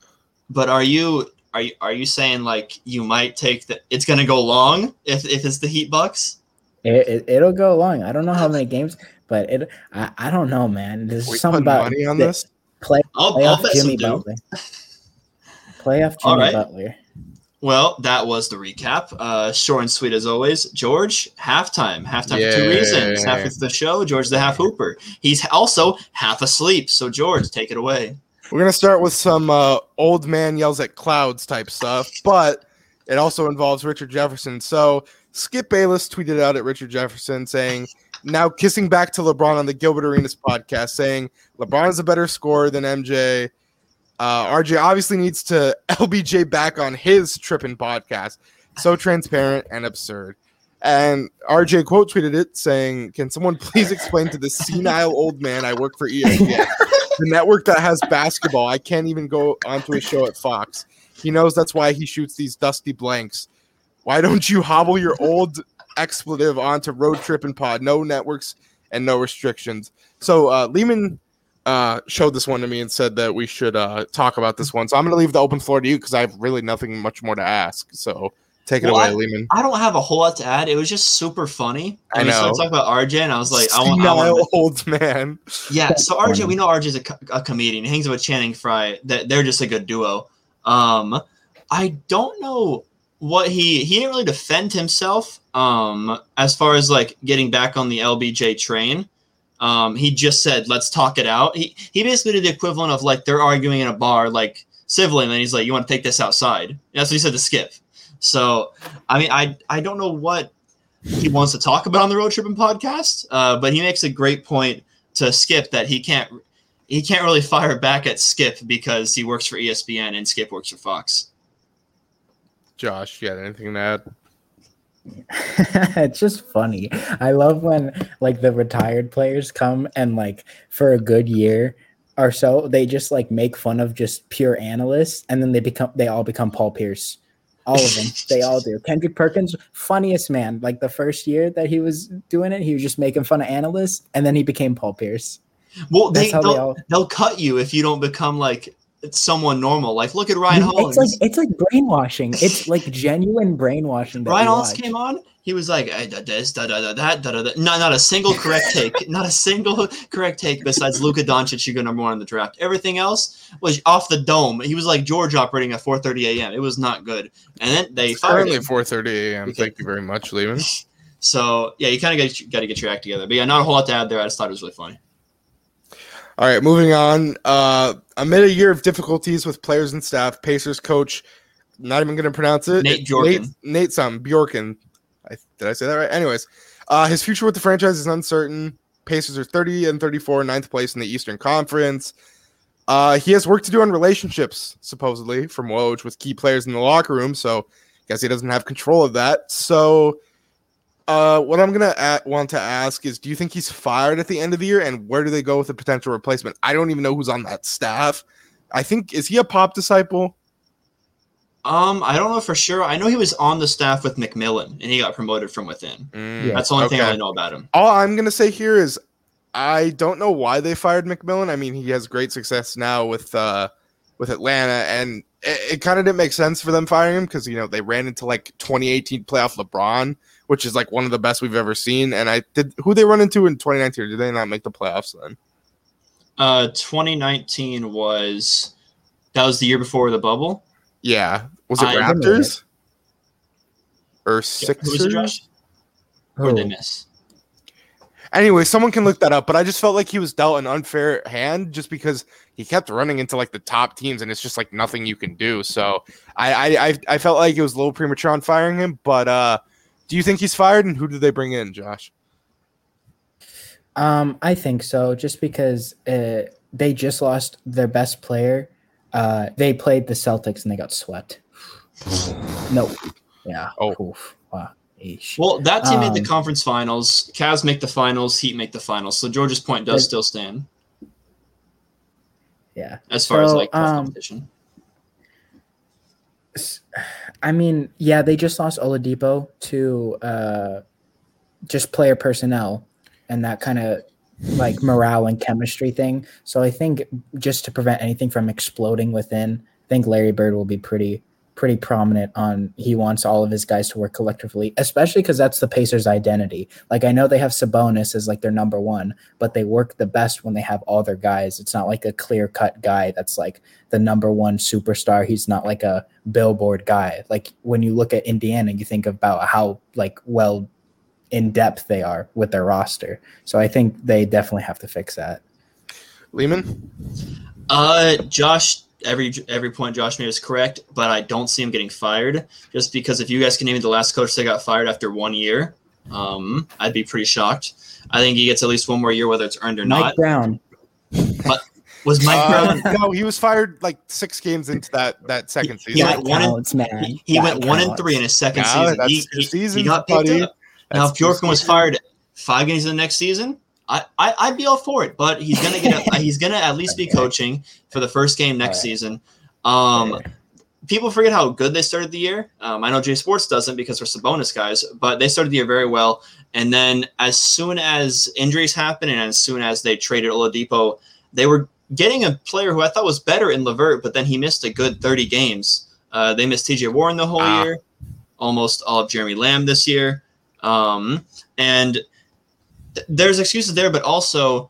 But are you are you are you saying like you might take the? It's going to go long if if it's the Heat Bucks. It, it, will go long. I don't know how many games, but it. I, I don't know, man. There's We something about money on the this. Play, I'll, I'll playoff bet Jimmy some do. Butler. Playoff Jimmy right. Butler. Well, that was the recap. Uh, short and sweet as always. George, halftime. Halftime for two Yeah. reasons. Half of the show, George the half hooper. He's also half asleep. So, George, take it away. We're gonna start with some uh, old man yells at clouds type stuff, but it also involves Richard Jefferson. So Skip Bayless tweeted out at Richard Jefferson saying, "Now kissing back to LeBron on the Gilbert Arenas podcast, saying LeBron is a better scorer than MJ. Uh, RJ obviously needs to LBJ back on his tripping podcast. So transparent and absurd." And RJ quote tweeted it saying, "Can someone please explain to this senile old man I work for ESPN?" the network that has basketball. I can't even go onto a show at Fox. He knows that's why he shoots these dusty blanks. Why don't you hobble your old expletive onto Road Trippin' pod? No networks and no restrictions. So uh, Lehman uh, showed this one to me and said that we should uh, talk about this one. So I'm going to leave the open floor to you because I have really nothing much more to ask. So take it Well, away, I- Lehman. I don't have a whole lot to add. It was just super funny. I And we started know. talking about RJ, and I was like, I want, I want old man. Yeah, so RJ, we know RJ's a, co- a comedian. He hangs out with Channing Frye. That they're just a good duo. Um, I don't know what he he didn't really defend himself. Um, as far as like getting back on the LBJ train. Um, he just said, "Let's talk it out." He he basically did the equivalent of like they're arguing in a bar, like civilly, and he's like, "You want to take this outside?" That's what he said to Skip. So, I mean, I I don't know what he wants to talk about on the road tripping podcast, uh, but he makes a great point to Skip that he can't he can't really fire back at Skip because he works for ESPN and Skip works for Fox. Josh, you got anything to add? it's just funny. I love when like the retired players come and like for a good year or so, they just like make fun of just pure analysts, and then they become they all become Paul Pierce. All of them, they all do. Kendrick Perkins, funniest man. Like the first year that he was doing it, he was just making fun of analysts, and then he became Paul Pierce. Well, they That's how they'll, they all. they'll cut you if you don't become like someone normal. Like look at Ryan Hollins. It's like it's like brainwashing. It's like genuine brainwashing. Ryan Hollins came on. He was like, "I did this, da da da that, da da da." Not not a single correct take. Not a single correct take besides Luka Doncic should go number one in the draft. Everything else was off the dome. He was like George operating at 4:30 a.m. It was not good. And then they fired Currently 4:30 a.m. Okay. Thank you very much, Lehman. So yeah, you kind of got got to get your act together. But yeah, not a whole lot to add there. I just thought it was really funny. All right, moving on. Uh, amid a year of difficulties with players and staff, Pacers coach, not even going to pronounce it. Nate Nate, Bjorken. Nate something, Bjorken. I, did I say that right? Anyways, uh, his future with the franchise is uncertain. Pacers are 30 and 34, ninth place in the Eastern Conference. Uh, he has work to do on relationships, supposedly, from Woj with key players in the locker room. So, guess he doesn't have control of that. So, uh, what I'm gonna a- want to ask is, do you think he's fired at the end of the year, and where do they go with a potential replacement? I don't even know who's on that staff. I think is he a pop disciple? Um, I don't know for sure. I know he was on the staff with McMillan, and he got promoted from within. Mm, That's the only thing I know about him. All I'm gonna say here is, I don't know why they fired McMillan. I mean, he has great success now with uh, with Atlanta, and it, it kind of didn't make sense for them firing him because you know they ran into like 2018 playoff LeBron, which is like one of the best we've ever seen. And I did who they run into in 2019. Or did they not make the playoffs then? Uh, 2019 was that was the year before the bubble. Yeah, was it I- Raptors or Who was it, Sixers? Josh? Or they miss. Anyway, someone can look that up, but I just felt like he was dealt an unfair hand just because he kept running into like the top teams, and it's just like nothing you can do. So I I I, felt like it was a little premature on firing him. But uh, do you think he's fired, and who did they bring in, Josh? Um, I think so, just because uh, they just lost their best player. Uh, they played the Celtics and they got swept. no, yeah. Oh. Oof. Eesh. Well, that team made the Um, conference finals. Cavs make the finals. Heat make the finals. So Georgia's point does But- still stand yeah. as far as like um, competition. I mean, yeah, they just lost Oladipo to uh, just player personnel and that kind of like morale and chemistry thing. So I think just to prevent anything from exploding within, I think Larry Bird will be pretty pretty prominent on he wants all of his guys to work collectively, especially because that's the Pacers' identity. Like I know they have Sabonis as like their number one, but they work the best when they have all their guys. It's not like a clear cut guy that's like the number one superstar. He's not like a billboard guy. Like when you look at Indiana, you think about how like well in depth they are with their roster. So I think they definitely have to fix that. Lehman? Uh, Josh, every every point Josh made is correct, but I don't see him getting fired. Just because if you guys can name me the last coach that got fired after one year, um, I'd be pretty shocked. I think he gets at least one more year, whether it's earned or Mike not. Brown. Was Mike Uh, Brown? no, he was fired like six games into that that second He season. went That one and- counts, man. He, he That went one and three in his second Yeah, season. that's He, two he, he got picked buddy. up. Now, That's if Bjorkman was fired five games in the next season, I, I I'd be all for it. But he's gonna get a, he's gonna at least be coaching for the first game next Alright. season. Um, people forget how good they started the year. Um, I know J Sports doesn't because they're Sabonis guys, but they started the year very well. And then as soon as injuries happened and as soon as they traded Oladipo, they were getting a player who I thought was better in LeVert, but then he missed a good 30 games. Uh, they missed TJ Warren the whole Ah. year, almost all of Jeremy Lamb this year. Um, and th- there's excuses there, but also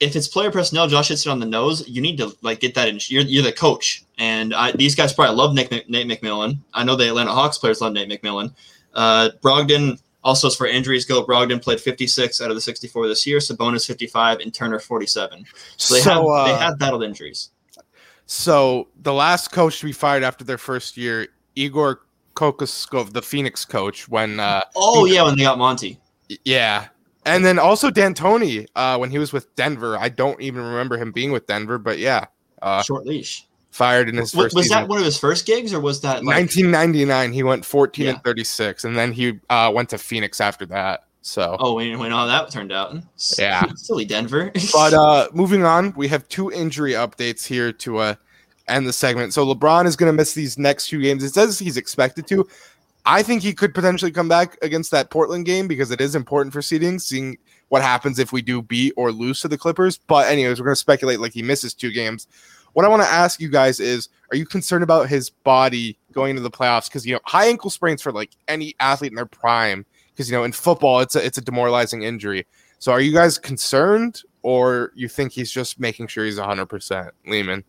if it's player personnel, Josh hits it on the nose. You need to like get that in. You're, you're the coach, and I, these guys probably love Nick Nate McMillan. I know the Atlanta Hawks players love Nate McMillan. Uh, Brogdon also as for injuries go, Brogdon played 56 out of the 64 this year. Sabonis 55 and Turner 47. So they So, have uh, they have battled injuries. So the last coach to be fired after their first year, Igor Kokoskov, the Phoenix coach, when uh Oh yeah, when they got Monty. yeah. And then also D'Antoni, uh, when he was with Denver. I don't even remember him being with Denver, but yeah. Uh, Short leash. fired in his Was, first was that one of his first gigs, or was that like 1999, he went 14 Yeah. and 36, and then he uh, went to Phoenix after that. So, Oh, we know how that turned out. Yeah. silly Denver. but uh, moving on, we have two injury updates here to uh, end the segment. So LeBron is going to miss these next few games. It says he's expected to. I think he could potentially come back against that Portland game because it is important for seeding, seeing what happens if we do beat or lose to the Clippers. But anyways, we're going to speculate like he misses two games. What I want to ask you guys is, are you concerned about his body going into the playoffs? Because you know, high ankle sprains for like any athlete in their prime. Because you know, in football, it's a it's a demoralizing injury. So, are you guys concerned, or you think he's just making sure he's hundred percent? Lehman,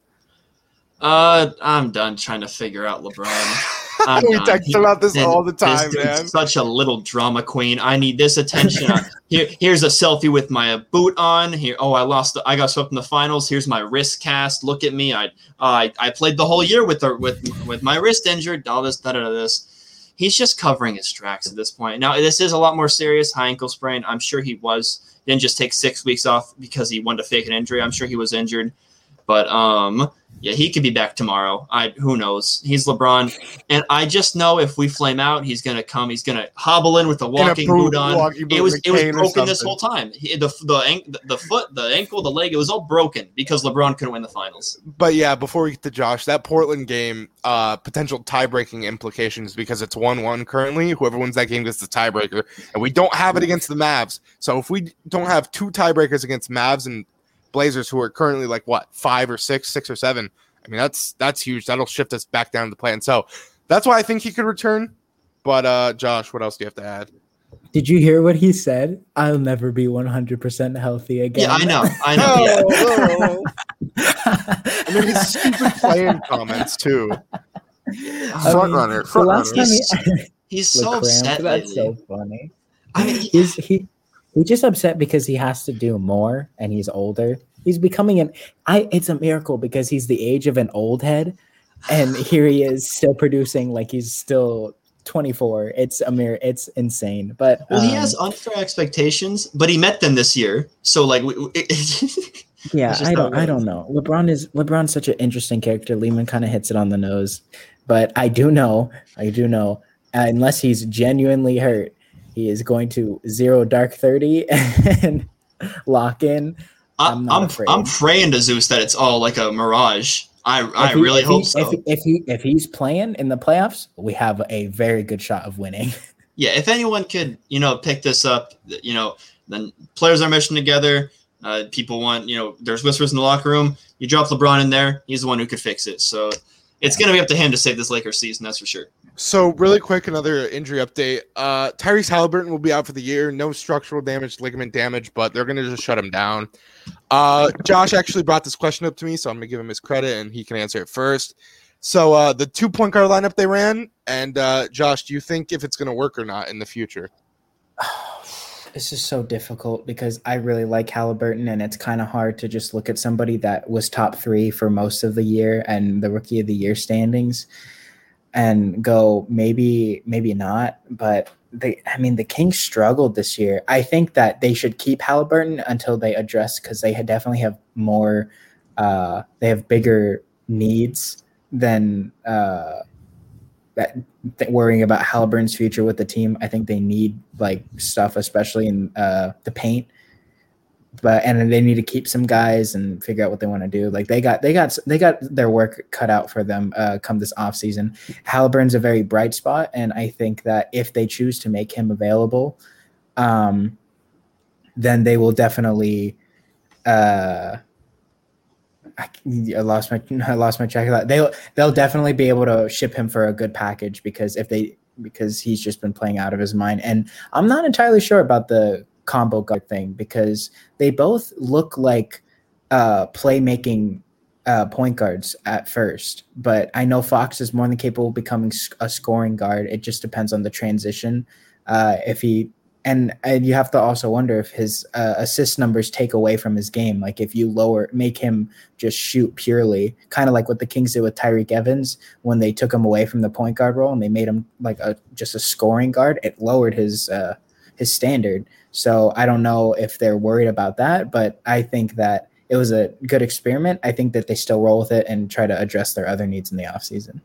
uh, I'm done trying to figure out LeBron. I'm we text about this this- all the time, man. such a little drama queen. I need this attention. Here, here's a selfie with my boot on. Here, oh, I lost. The, I got swept in the finals. Here's my wrist cast. Look at me. I, I, I played the whole year with the with with my wrist injured. All this, da. This. He's just covering his tracks at this point. Now, this is a lot more serious. High ankle sprain. I'm sure he was. Didn't just take six weeks off because he wanted to fake an injury. I'm sure he was injured. But um, yeah, he could be back tomorrow. I who knows? He's LeBron, and I just know if we flame out, he's gonna come. He's gonna hobble in with a walking boot- boot on. walking boot, It was it was broken this whole time. He, the the the foot, the ankle, the leg, it was all broken because LeBron couldn't win the finals. But yeah, before we get to Josh, that Portland game, uh, potential tie-breaking implications because it's one-one currently. Whoever wins that game gets the tiebreaker, and we don't have it against the Mavs. So if we don't have two tiebreakers against Mavs and Blazers, who are currently like what five or six, six or seven, I mean that's that's huge. That'll shift us back down to the plan. So that's why I think he could return. But uh, Josh, what else do you have to add? Did you hear what he said? I'll never be 100% healthy again. Yeah, I know, I know. Yeah. I mean, his stupid playing comments too. I Front mean, runner, front last runner. he, He's the so cramp, upset that's so funny. I mean, he's he he's just upset because he has to do more and he's older. He's becoming an I it's a miracle because he's the age of an old head and here he is still producing like he's still 24. It's a mirror. It's insane. But well, he um, has unfair expectations, but he met them this year. So like, we- Yeah, I don't. I don't know. LeBron is LeBron's such an interesting character. Lehman kind of hits it on the nose, but I do know. I do know. Uh, unless he's genuinely hurt, he is going to zero dark thirty and lock in. I'm I'm I'm, praying to Zeus that it's all like a mirage. I I he- really if he- hope so. If, if he if he's playing in the playoffs, we have a very good shot of winning. yeah, if anyone could, you know, pick this up, you know, then players are meshing together. Uh, people want, you know, there's whispers in the locker room. You drop LeBron in there, he's the one who could fix it. So it's going to be up to him to save this Lakers season, that's for sure. So really quick, another injury update. Uh, Tyrese Halliburton will be out for the year. No structural damage, ligament damage, but they're gonna just shut him down. Uh, Josh actually brought this question up to me, so I'm gonna give him his credit, and he can answer it first. So uh, the two point guard lineup they ran, and uh, Josh, do you think if it's gonna work or not in the future? This is so difficult because I really like Halliburton, and it's kind of hard to just look at somebody that was top three for most of the year and the rookie of the year standings and go maybe, maybe not. But they, I mean, the Kings struggled this year. I think that they should keep Halliburton until they address because they had definitely have more, uh, they have bigger needs than uh, that th- worrying about Halliburton's future with the team. I think they need like stuff, especially in uh, the paint. But and they need to keep some guys and figure out what they want to do. Like they got they got they got their work cut out for them uh, come this off season. Halliburton's a very bright spot, and I think that if they choose to make him available, um, then they will definitely. Uh, I, I lost my I lost my track of that. They'll they'll definitely be able to ship him for a good package because if they because he's just been playing out of his mind. And I'm not entirely sure about the combo guard thing because they both look like uh playmaking uh point guards at first. But I know Fox is more than capable of becoming a scoring guard. It just depends on the transition. Uh if he and and you have to also wonder if his uh, assist numbers take away from his game. Like if you lower, make him just shoot purely, kind of like what the Kings did with Tyreke Evans when they took him away from the point guard role and they made him like a just a scoring guard. It lowered his uh, his standard. So I don't know if they're worried about that, but I think that it was a good experiment. I think that they still roll with it and try to address their other needs in the offseason.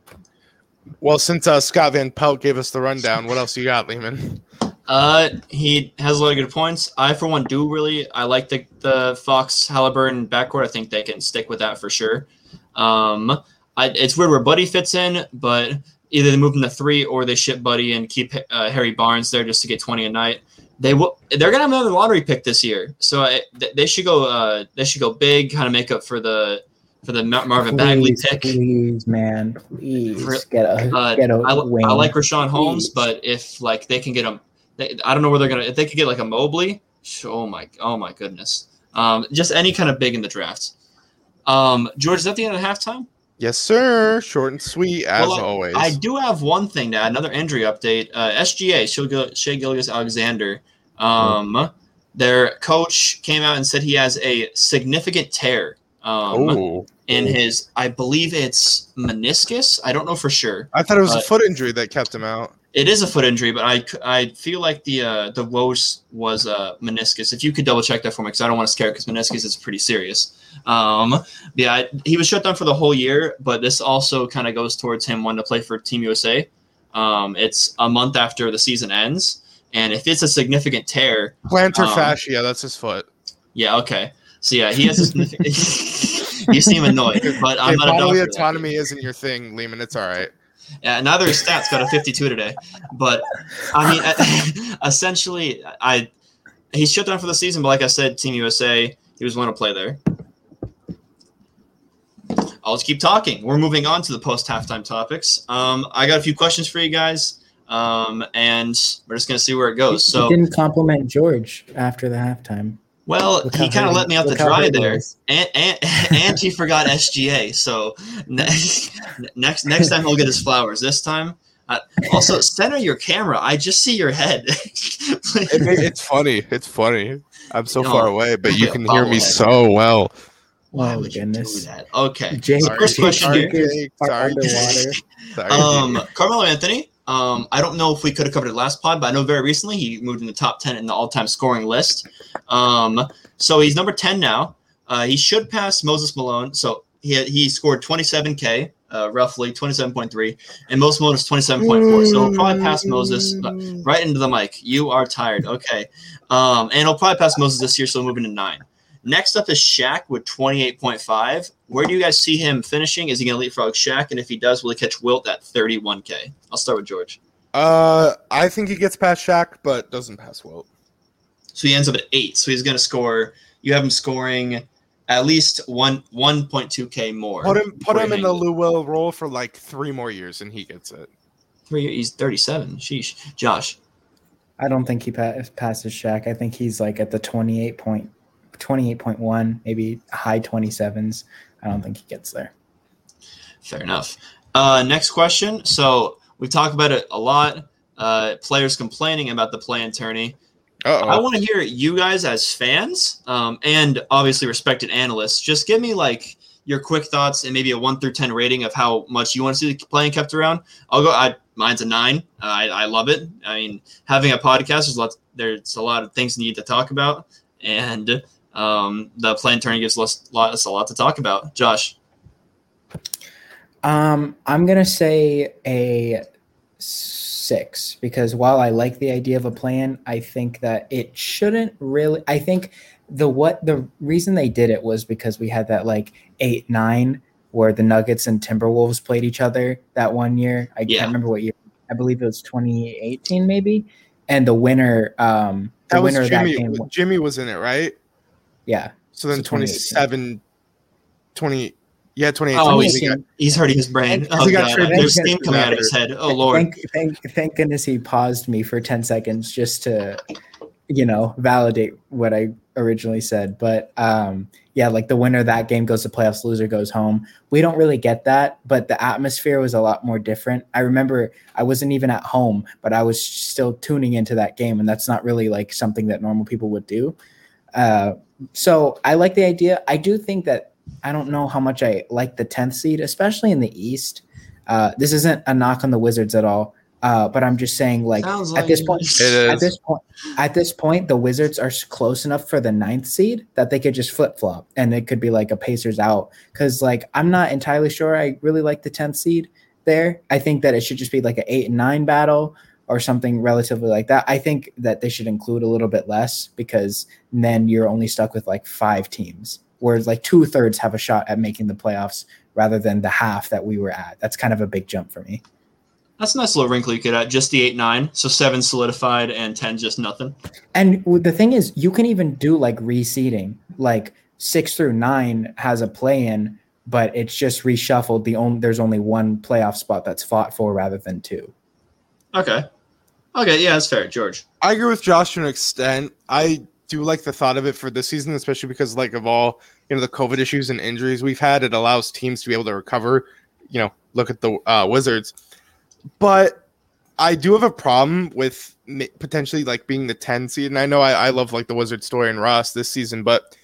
Well, since uh, Scott Van Pelt gave us the rundown, what else you got, Lehman? Uh, he has a lot of good points. I, for one, do really. I like the the Fox Halliburton backcourt. I think they can stick with that for sure. Um, I, it's weird where Buddy fits in, but either they move him to three or they ship Buddy and keep uh, Harry Barnes there just to get twenty a night. They will. They're gonna have another lottery pick this year, so I, th- they should go. Uh, they should go big, kind of make up for the for the Mar- Marvin Bagley pick. please, man, please For- get a Uh, get a I, wing. I like Richaun Holmes, Please. but if like they can get him, they, I don't know where they're gonna. If they could get like a Mobley, oh my, oh my goodness, um, just any kind of big in the draft. Um, George, is that the end of halftime? Yes, sir. Short and sweet as Well, I- always. I do have one thing to add, another injury update. Uh, SGA, Shai Shai Gilgis Alexander, um, their coach came out and said he has a significant tear um, oh, in his, I believe it's meniscus. I don't know for sure. I thought it was a foot injury that kept him out. It is a foot injury, but I, I feel like the uh, the woes was uh, meniscus. If you could double check that for me, because I don't want to scare because meniscus is pretty serious. Um, yeah, I- he was shut down for the whole year, but this also kind of goes towards him wanting to play for Team USA. Um, it's a month after the season ends, and if it's a significant tear, Plantar um, fascia, that's his foot. yeah, okay. So yeah, he has a significant. you seem annoyed, but I'm not a bodily autonomy isn't your thing, Lehman. It's all right. Yeah, neither his stats got a 52 today, but I mean, essentially, I he's shut down for the season. But like I said, Team USA, he was want to play there. I'll just keep talking. We're moving on to the post halftime topics. Um, I got a few questions for you guys, um, and we're just gonna see where it goes. He So, didn't compliment George after the halftime. Well, Look he kind of let me out the dry hurt he there, is. and and, and he forgot SGA. So next next next time he'll get his flowers. This time, Uh, also, center your camera. I just see your head. It it's funny. It's funny. I'm so No. far away, but you can hear me bobblehead. so well. Why Oh, would you goodness. do that? Okay. Jake, Sorry. First question Jake here. is Sorry. Sorry. Um, Carmelo Anthony. Um, I don't know if we could have covered it last pod, but I know very recently he moved in the top ten in the all-time scoring list. Um, so he's number ten now. Uh, he should pass Moses Malone. So he he scored 27k, uh, roughly 27.3, and Moses Malone is 27.4. So he'll probably pass Moses but right into the mic. You are tired. Okay. Um, and he'll probably pass Moses this year, so moving to nine. Next up is Shaq with 28.5. Where do you guys see him finishing? Is he going to leapfrog Shaq? And if he does, will he catch Wilt at 31K? I'll start with George. Uh, I think he gets past Shaq, but doesn't pass Wilt. So he ends up at eight. So he's going to score. You have him scoring at least one 1.2K more. Put him, put him in the hangs. Lou Will role for like three more years, and he gets it. Three, he's 37. Sheesh. Josh. I don't think he pa- passes Shaq. I think he's like at the 28 point, 28.1, maybe high 27s. I don't think he gets there. Fair enough. Uh, next question. So we talk about it a lot. Uh, players complaining about the play-in tourney. Oh. I Uh want to hear you guys as fans um, and obviously respected analysts. Just give me like your quick thoughts and maybe a one through ten rating of how much you want to see the play-in kept around. I'll go. I mine's a nine. Uh, I, I love it. I mean, having a podcast, there's lots. There's a lot of things you need to talk about, and um, the play-in tourney gives us lots a lot to talk about. Josh, Um, I'm gonna say a six because while I like the idea of a plan, I think that it shouldn't really. I think the what the reason they did it was because we had that like eight nine where the Nuggets and Timberwolves played each other that one year. I Yeah. can't remember what year. I believe it was 2018 maybe, and the winner, um, the that was winner of that Jimmy. game, Jimmy was in it, right? Yeah, So then So 27, 20, yeah, 28. Oh, he he's- got- he's hurting his brain. Thank- Oh he got god, traded there's steam coming out of his head. Oh lord. Thank, thank, thank goodness he paused me for 10 seconds just to, you know, validate what I originally said. But um, yeah, like the winner of that game goes to playoffs, loser goes home. We don't really get that, but the atmosphere was a lot more different. I remember I wasn't even at home, but I was still tuning into that game, and that's not really like something that normal people would do. Uh, so I like the idea. I do think that I don't know how much I like the 10th seed, especially in the East. Uh, this isn't a knock on the Wizards at all, uh, but I'm just saying, like, Sounds at this point, at this point, at this point, the Wizards are close enough for the ninth seed that they could just flip flop, and it could be like a Pacers out. Because, like, I'm not entirely sure. I really like the 10th seed there. I think that it should just be like an eight and nine battle or something relatively like that. I think that they should include a little bit less because then you're only stuck with like five teams, whereas like two thirds have a shot at making the playoffs rather than the half that we were at. That's kind of a big jump for me. That's a nice little wrinkle you could add. Just the eight nine, so seven solidified and ten just nothing. And the thing is, you can even do like reseeding. Like six through nine has a play in, but it's just reshuffled. The only there's only one playoff spot that's fought for rather than two. Okay. Okay, yeah, that's fair, George. I agree with Josh to an extent. I do like the thought of it for this season, especially because like of all you know the COVID issues and injuries we've had, it allows teams to be able to recover. You know, look at the uh, Wizards, but I do have a problem with potentially like being the 10 seed. And I know I, I love like the Wizard story and Russ this season, but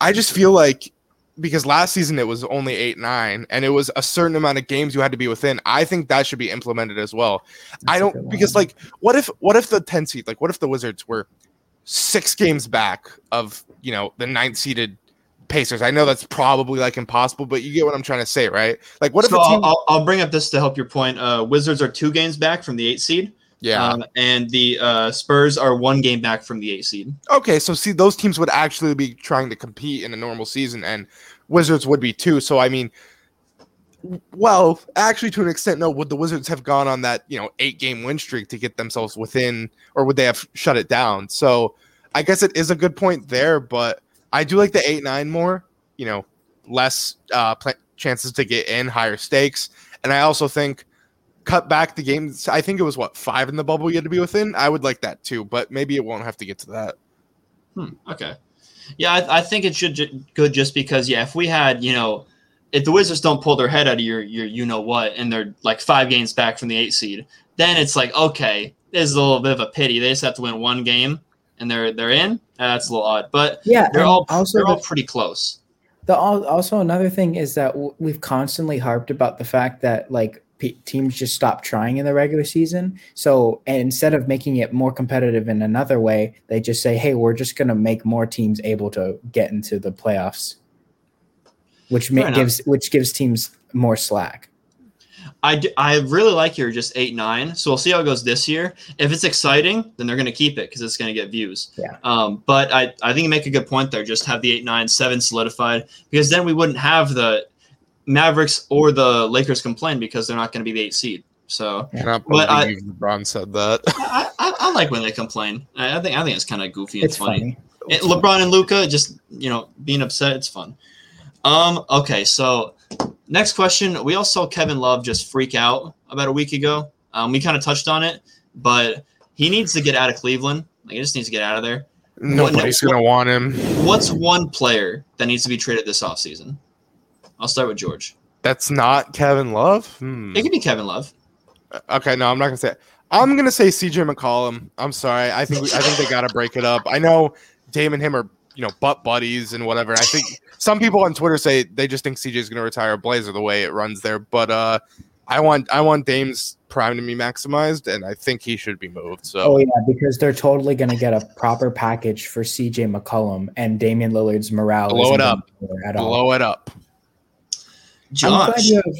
I just feel like because last season it was only eight nine and it was a certain amount of games you had to be within. I think that should be implemented as well. I That's a don't because like what if what if the 10 seed like what if the Wizards were six games back of you know the ninth seeded Pacers? I know that's probably like impossible, but you get what I'm trying to say, right? Like what if so a team? I'll, I'll, I'll bring up this to help your point. Uh, Wizards are two games back from the eight seed, yeah. um, and the uh, Spurs are one game back from the eight seed. Okay, so see, those teams would actually be trying to compete in a normal season, and Wizards would be too. So I mean, well, actually, to an extent, no. Would the Wizards have gone on that you know eight game win streak to get themselves within, or would they have shut it down? So I guess it is a good point there, but I do like the eight nine more. You know, less uh, pla chances to get in, higher stakes, and I also think cut back the games. I think it was what five in the bubble you had to be within. I would like that too, but maybe it won't have to get to that. Hmm, okay. Yeah, I, I think it should ju- good just because yeah, if we had you know if the Wizards don't pull their head out of your your you know what, and they're like five games back from the eight seed, then it's like okay, this is a little bit of a pity. They just have to win one game and they're they're in. That's a little odd, but Yeah, they're all also they're all pretty close. The also another thing is that w- we've constantly harped about the fact that like pe teams just stop trying in the regular season. So and instead of making it more competitive in another way, they just say, "Hey, we're just going to make more teams able to get into the playoffs," which ma- gives which gives teams more slack. I, d- I really like your just eight nine. So we'll see how it goes this year. If it's exciting, then they're going to keep it because it's going to get views. Yeah. Um, but I, I think you make a good point there. Just have the eight nine seven solidified because then we wouldn't have the Mavericks or the Lakers complain because they're not going to be the eight seed. So Cannot But I- LeBron said that. I, I, I like when they complain. I, I think I think it's kind of goofy and It's funny. funny. It- LeBron and Luka just you know being upset. It's fun. Um. Okay. So next question. We all saw Kevin Love just freak out about a week ago. Um. We kind of touched on it, but he needs to get out of Cleveland. Like he just needs to get out of there. Nobody's what- gonna want him. What's one player that needs to be traded this offseason? I'll start with George. That's not Kevin Love. Hmm. It could be Kevin Love. Okay, no, I'm not gonna say. It. I'm gonna say CJ McCollum. I'm sorry. I think we, I think they gotta break it up. I know Dame and him are you know butt buddies and whatever. I think some people on Twitter say they just think CJ's gonna retire a Blazer the way it runs there. But uh, I want I want Dame's prime to be maximized, and I think he should be moved. So Oh yeah, because they're totally going to get a proper package for CJ McCollum and Damian Lillard's morale. Blow it up. gonna be there at all. blow it up. I'm glad you have.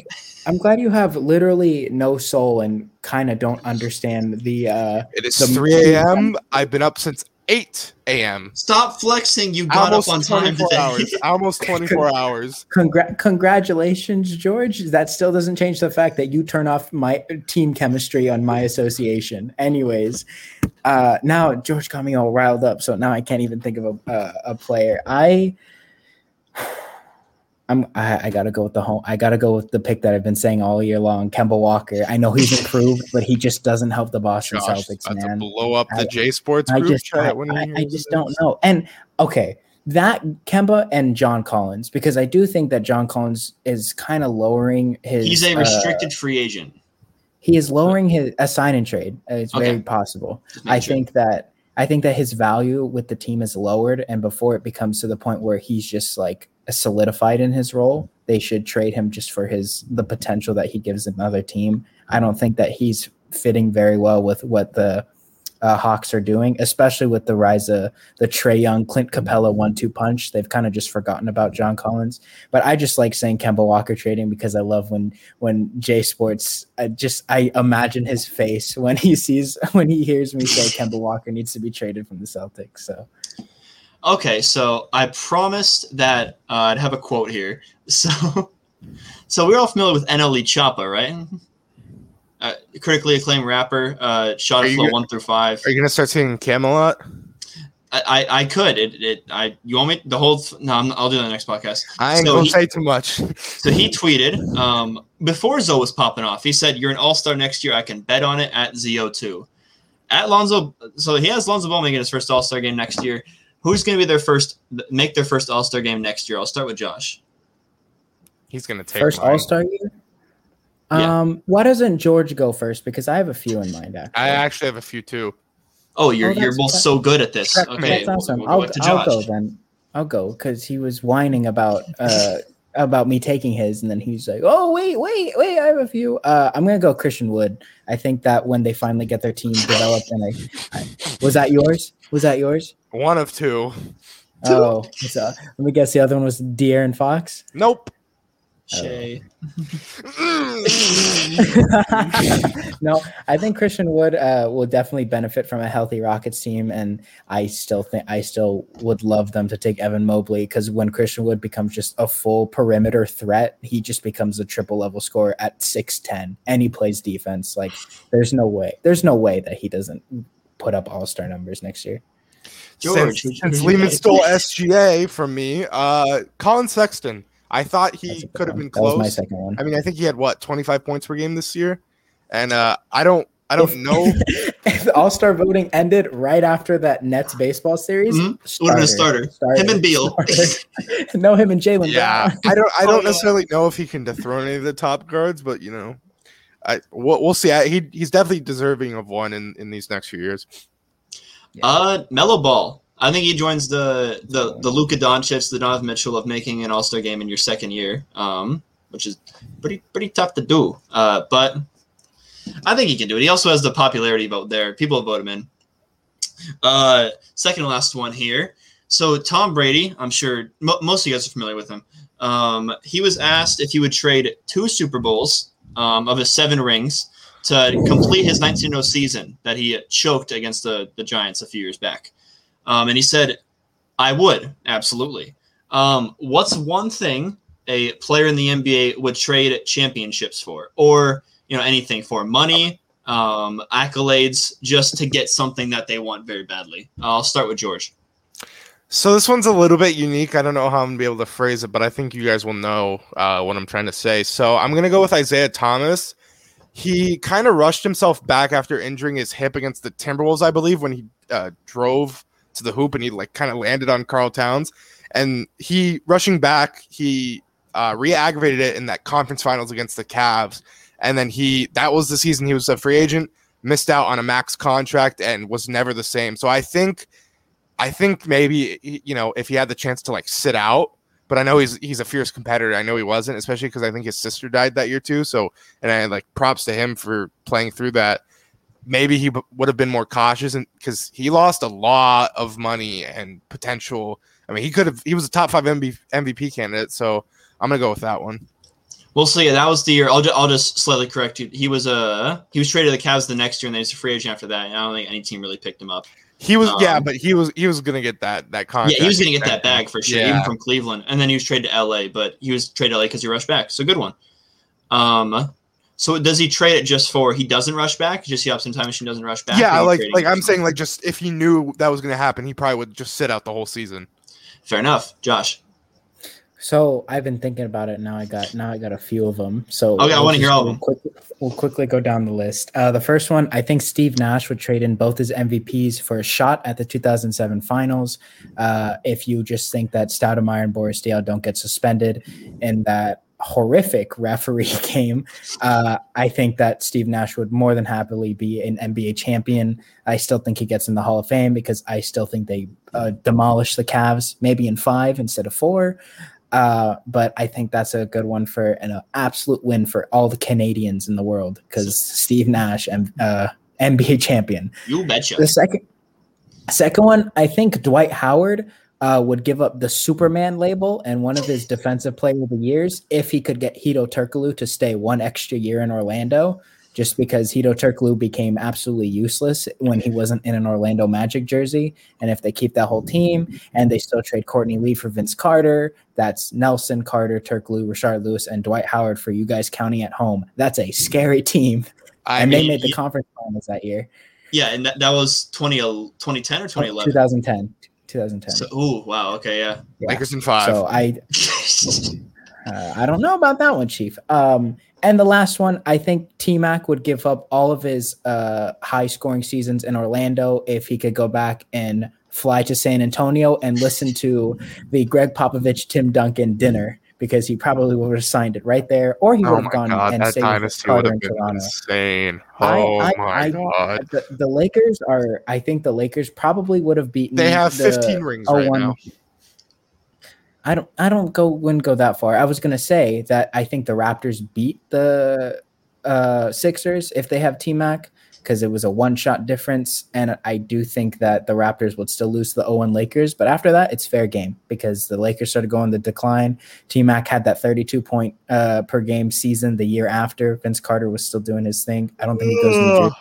I'm glad you have literally no soul and kind of don't understand the. uh It is The- 3 a.m. I've been up since 8 a.m. Stop flexing. You got Almost up on time 24 today. hours. Almost 24 hours. Congra- congratulations, George. That still doesn't change the fact that you turn off my team chemistry on my association. Anyways, uh, now George got me all riled up, so now I can't even think of a a, a player. I. I'm, I, I gotta go with the home. I gotta go with the pick that I've been saying all year long, Kemba Walker. I know he's improved, but he just doesn't help the Boston Josh, Celtics, about to man. blow up the I- J Sports I group just, I, when I- I just this. don't know. And okay, that Kemba and John Collins, because I do think that John Collins is kind of lowering his. He's a uh, restricted free agent. he is lowering his a sign and trade. Uh, It's Okay. very possible. I sure. think that I think that his value with the team is lowered, and before it becomes to the point where he's just like solidified in his role, they should trade him just for his the potential that he gives another team. I don't think that he's fitting very well with what the uh, Hawks are doing, especially with the rise of the Trae Young, Clint Capela one-two punch. They've kind of just forgotten about John Collins. But I just like saying Kemba Walker trading because I love when when J Sports. I just I imagine his face when he sees when he hears me say Kemba Walker needs to be traded from the Celtics. So Okay, so I promised that uh, I'd have a quote here. So, so we're all familiar with NLE Choppa, right? Uh, critically acclaimed rapper, uh, shot flow gonna- one through five. Are you gonna start singing Camelot? I, I, I could. It, it, I. You want me the whole? No, I'm, I'll do that next podcast. I ain't So gonna he- say too much. So he tweeted um, before Zoe was popping off. He said, "You're an All Star next year. I can bet on it at ZO2." At Lonzo, so he has Lonzo Ball making his first All Star game next year. Who's going to be their first make their first All Star game next year? I'll start with Josh. He's gonna take first. All Star game. Yeah. Um, why doesn't George go first? Because I have a few in mind. Actually, I actually have a few too. Oh, you're Oh, you're both that- so good at this. That's Okay, That's awesome. we'll, I'll, we'll go to I'll go then. I'll go because he was whining about uh about me taking his, and then he's like, "Oh wait, wait, wait! I have a few." Uh, I'm gonna go Christian Wood. I think that when they finally get their team developed, and I, I was that yours? Was that yours? One of two. Oh, it's, uh, let me guess. The other one was De'Aaron Fox. Nope. Shai. no, I think Christian Wood uh, will definitely benefit from a healthy Rockets team, and I still think I still would love them to take Evan Mobley because when Christian Wood becomes just a full perimeter threat, he just becomes a triple level scorer at six ten, and he plays defense. Like, there's no way, there's no way that he doesn't put up All Star numbers next year. George, Since, who'd since Lehman stole SGA from me, uh, Collin Sexton. I thought he could have one. been That was my close. second one. I mean, I think he had what 25 points per game this year, and uh, I don't I don't know. the All Star voting ended right after that Nets baseball series. Mhm. Would have been a starter. Him and Beal. Starter. no, him and Jalen. Yeah, Brown. I don't. I Oh, don't yeah. necessarily know if he can dethrone any of the top guards, but you know, I we'll, we'll see. I, he he's definitely deserving of one in in these next few years. Uh, Melo Ball. I think he joins the the the Luka Doncic, the Donovan Mitchell of making an All Star game in your second year, um, which is pretty pretty tough to do. Uh, but I think he can do it. He also has the popularity vote there. People vote him in. Uh, second to last one here. So Tom Brady, I'm sure mo- most of you guys are familiar with him. Um, he was asked if he would trade two Super Bowls um, of his seven rings to complete his 19-0 season that he choked against the, the Giants a few years back. Um, and he said, I would, absolutely. Um, what's one thing a player in the NBA would trade championships for? Or, you know, anything for money, um, accolades, just to get something that they want very badly. I'll start with George. So this one's a little bit unique. I don't know how I'm gonna be able to phrase it, but I think you guys will know uh, what I'm trying to say. So I'm gonna go with Isaiah Thomas. He kind of rushed himself back after injuring his hip against the Timberwolves, I believe, when he uh, drove to the hoop and he like kind of landed on Karl Towns. And he rushing back, he uh, re-aggravated it in that conference finals against the Cavs. And then he that was the season he was a free agent, missed out on a max contract, and was never the same. So I think. I think maybe you know if he had the chance to like sit out, but I know he's he's a fierce competitor. I know he wasn't, especially because I think his sister died that year too. So and I like props to him for playing through that. Maybe he b- would have been more cautious, and because he lost a lot of money and potential. I mean, he could have. He was a top five MB, MVP candidate, so I'm gonna go with that one. Well, yeah, that was the year. I'll, ju- I'll just slightly correct you. He was uh, he was traded to the Cavs the next year, and then he's a free agent after that. And I don't think any team really picked him up. He was, yeah, Um, but he was he was gonna get that that contract. Yeah, he was going to get that bag for sure, Yeah. even from Cleveland. And then he was traded to LA, but he was traded to LA because he rushed back. So good one. Um, so does he trade it just for he doesn't rush back? Just he ups in time machine doesn't rush back? Yeah, like like I'm saying, like just if he knew that was gonna happen, he probably would just sit out the whole season. Fair enough, Josh. So I've been thinking about it. Now I got now I got a few of them. So Okay, I we'll wanna hear all of we'll them. Quick, we'll quickly go down the list. Uh, the first one, I think Steve Nash would trade in both his MVPs for a shot at the 2007 Finals. Uh, if you just think that Stoudemire and Boris Diaw don't get suspended in that horrific referee game, uh, I think that Steve Nash would more than happily be an NBA champion. I still think he gets in the Hall of Fame because I still think they uh, demolish the Cavs, maybe in five instead of four. Uh, but I think that's a good one for an absolute win for all the Canadians in the world because Steve Nash and uh, NBA champion. You betcha. The second, second one, I think Dwight Howard uh, would give up the Superman label and one of his defensive player of the years if he could get Hedo Turkoglu to stay one extra year in Orlando. Just because Hedo Turkoglu became absolutely useless when he wasn't in an Orlando Magic jersey, and if they keep that whole team and they still trade Courtney Lee for Vince Carter, that's Nelson Carter, Turkoglu, Rashard Lewis, and Dwight Howard for you guys counting at home. That's a scary team, I and mean, they made the conference finals that year. Yeah, and that, that was 20, 2010 or 2011. 2010. 2010. So, ooh, wow. Okay, yeah. Yeah. Lakers in five. So I uh, I don't know about that one, Chief. Um, and the last one, I think T Mac would give up all of his uh, high scoring seasons in Orlando if he could go back and fly to San Antonio and listen to the Gregg Popovich Tim Duncan dinner because he probably would have signed it right there, or he would oh have gone god, and that stayed with dynasty would have been Toronto. insane. I- Oh I- my I- god. The, the Lakers are, I think the Lakers probably would have beaten. They have the 15 rings right 01 now. I don't I don't go wouldn't go that far. I was gonna say that I think the Raptors beat the uh Sixers if they have T Mac because it was a one shot difference. And I do think that the Raptors would still lose to the 0 Lakers. But after that, it's fair game because the Lakers started going the decline. T Mac had that 32 point uh, per game season the year after. Vince Carter was still doing his thing. I don't think he goes Ugh.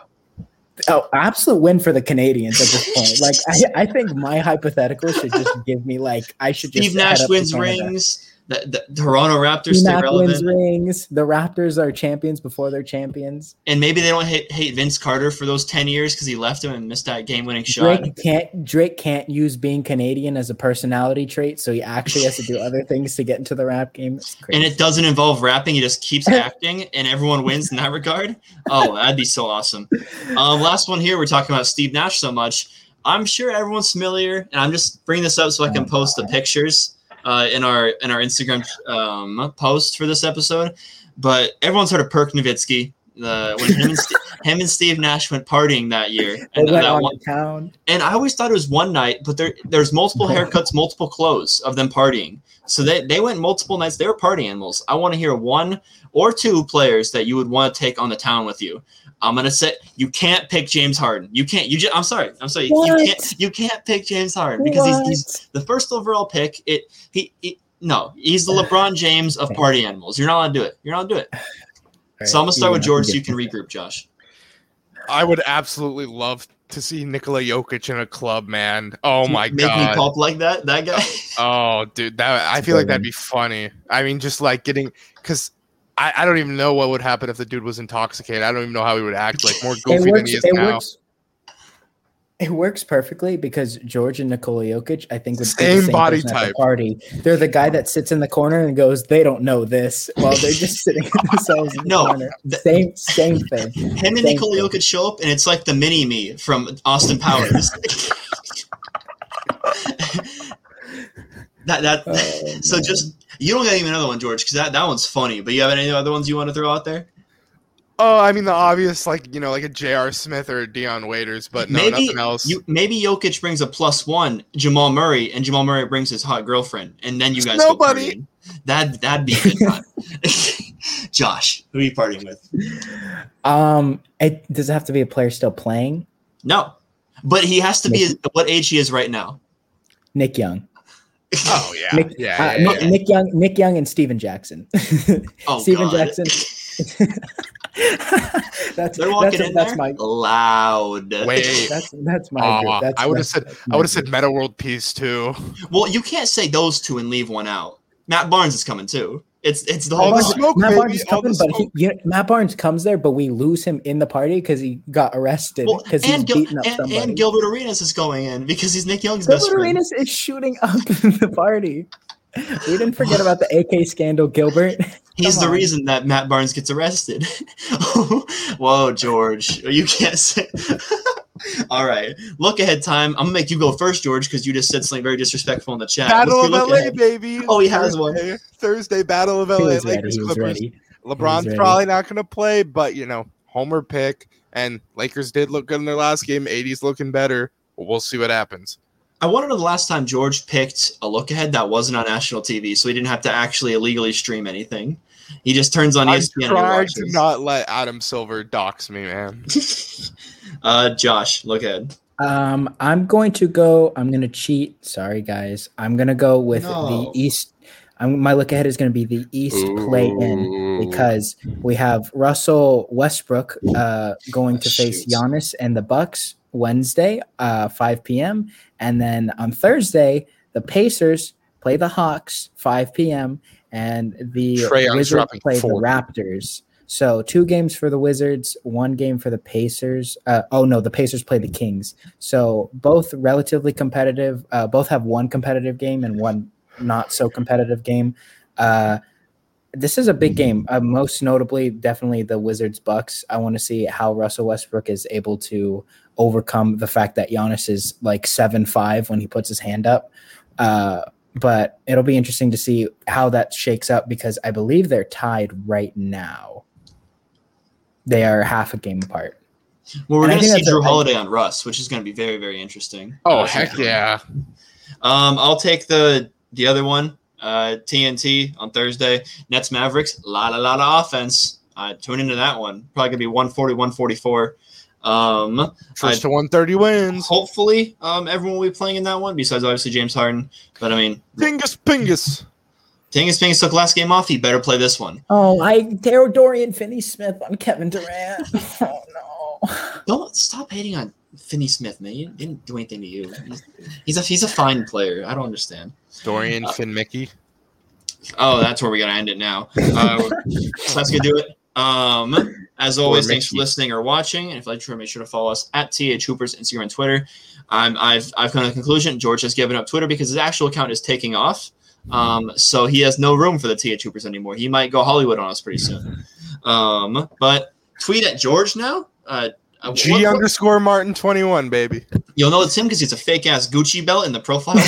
Oh, absolute win for the Canadians at this point. Like I, I think my hypothetical should just give me like I should just Steve Nash wins Canada. rings. The, the Toronto Raptors stay relevant, rings. The Raptors are champions before they're champions. and maybe they don't hate, hate Vince Carter for those ten years because he left him and missed that game-winning shot. Drake can't Drake can't use being Canadian as a personality trait, so he actually has to do other things to get into the rap game. And it doesn't involve rapping. He just keeps acting, and everyone wins in that regard. Oh, that'd be so awesome. Um, last one here. We're talking about Steve Nash so much. I'm sure everyone's familiar, and I'm just bringing this up so I can post the pictures uh, in our in our Instagram um, post for this episode. But everyone's heard of Dirk Nowitzki. Uh, when him and, St- him and Steve Nash went partying that year, and that on one, to town. and I always thought it was one night, but there there's multiple haircuts, multiple clothes of them partying. So they, they went multiple nights. They were party animals. I want to hear one or two players that you would want to take on the town with you. I'm gonna say you can't pick James Harden. You can't. You just. I'm sorry. I'm sorry. You can't. You can't pick James Harden because he's, he's the first overall pick. It he, he no. He's the LeBron James of party animals. You're not allowed to do it. You're not allowed to do it. So I'm gonna start with George so you can regroup, Josh. I would absolutely love to see Nikola Jokic in a club, man. Oh my god. Make me pop like that. That guy. Oh, dude, that I feel like that'd be funny. I mean, just like getting because I, I don't even know what would happen if the dude was intoxicated. I don't even know how he would act. Like more It goofy than works. he is It now. works. It works perfectly because George and Nikola Jokic, I think, would be Same the same body person at the type. party. They're the guy that sits in the corner and goes, "They don't know this," while they're just sitting themselves in the No, corner. th- Same, same thing. Him and Thank Nikola. Jokic show up, and it's like the mini me from Austin Powers. that that. Oh, so man. just you don't get even another one, George, because that, that one's funny. But you have any other ones you want to throw out there? Oh, I mean the obvious, like you know, like a J.R. Smith or a Dion Waiters, but no, maybe nothing else. you maybe Jokic brings a plus one, Jamal Murray, and Jamal Murray brings his hot girlfriend, and then you guys Nobody. partying. That that'd be a good time. Josh, who are you partying with? Um, it does it have to be a player still playing? No, but he has to be what age he is right now. Nick Young. Oh yeah, Nick, yeah, uh, yeah, Nick, yeah. Nick Young, Nick Young, and Stephen Jackson. Oh Stephen God. Jackson. that's They're walking that's, in that's there my loud. Wait. that's that's my Aw, group. That's, I would have said I would have said group. Meta World Peace too. Well, you can't say those two and leave one out. Matt Barnes is coming too. It's it's the whole the bunch. smoke, Matt Barnes is all the coming, but he, you know, Matt Barnes comes there, but we lose him in the party because he got arrested Well, because he's Gil- beating up and, somebody. and Gilbert Arenas is going in because he's Nick Young's best Gilbert friend. Arenas is shooting up in the party. We didn't forget about the AK scandal, Gilbert. He's the reason that Matt Barnes gets arrested. Whoa, George, you can't say. All right, look ahead time. I'm gonna make you go first, George, because you just said something very disrespectful in the chat. Battle of LA, ahead? baby. Oh, he has one. Thursday, Thursday Battle of He LA. was ready. Lakers He was Clippers. ready. LeBron's ready. probably not going to play, but you know, Homer pick and Lakers did look good in their last game. 80s looking better. We'll see what happens. I wonder to the last time George picked a look ahead that wasn't on national TV, so he didn't have to actually illegally stream anything. He just turns on I'm ESPN. and he trying to not let Adam Silver dox me, man. uh, Josh, look ahead. Um, I'm going to go. I'm going to cheat. Sorry, guys. I'm going to go with No. the East. I'm, my look ahead is going to be the East play in because we have Russell Westbrook uh, going to face Shoot. Giannis and the Bucks Wednesday, uh, 5 p.m. And then on Thursday, the Pacers play the Hawks 5 p.m. and the Trae Wizards play the Raptors. So two games for the Wizards, one game for the Pacers. Uh, oh no, the Pacers play the Kings. So both relatively competitive. Uh, both have one competitive game and one not so competitive game. Uh, this is a big game. Uh, most notably, definitely the Wizards Bucks. I want to see how Russell Westbrook is able to overcome the fact that Giannis is like seven five when he puts his hand up. But it'll be interesting to see how that shakes up because I believe they're tied right now. They are half a game apart. Well, we're going to see that's Jrue Holiday on Russ, which is going to be very, very interesting. Oh, Uh, heck yeah. Um, I'll take the the other one, uh, TNT on Thursday. Nets Mavericks, lot a lot of offense. Uh, tune into that one. Probably gonna be 140, 144. Um, First to 130 wins. hopefully, um, everyone will be playing in that one. Besides, obviously James Harden. But I mean, Pingus, pingus. Tingus Pingus took last game off. He better play this one. Oh, I Daryl Dorian Finney Smith on Kevin Durant. Oh no. Don't stop hating on Finney Smith, man. He didn't do anything to you. He's, he's a he's a fine player. I don't understand. Dorian Uh, Finn Mickey. Oh, that's where we gotta end it now. Uh, so that's gonna do it. Um, as always, Or thanks for listening or watching. And if you like to, make sure to follow us at TH Hoopers, Instagram and Twitter. Um, I've I've come to the conclusion George has given up Twitter because his actual account is taking off. Um, so he has no room for the TH Hoopers anymore. He might go Hollywood on us pretty soon. Um, but tweet at George now. Uh, uh, G what- what- underscore Martin twenty one, baby. You'll know it's him because he's a fake ass Gucci belt in the profile.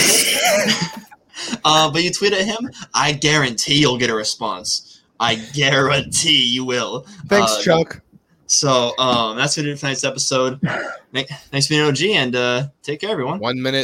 uh, but you tweet at him, I guarantee you'll get a response. I guarantee you will. Thanks, Uh, Chuck. So um, that's gonna do it for tonight's episode. Thanks for being an OG and uh, take care, everyone. One minute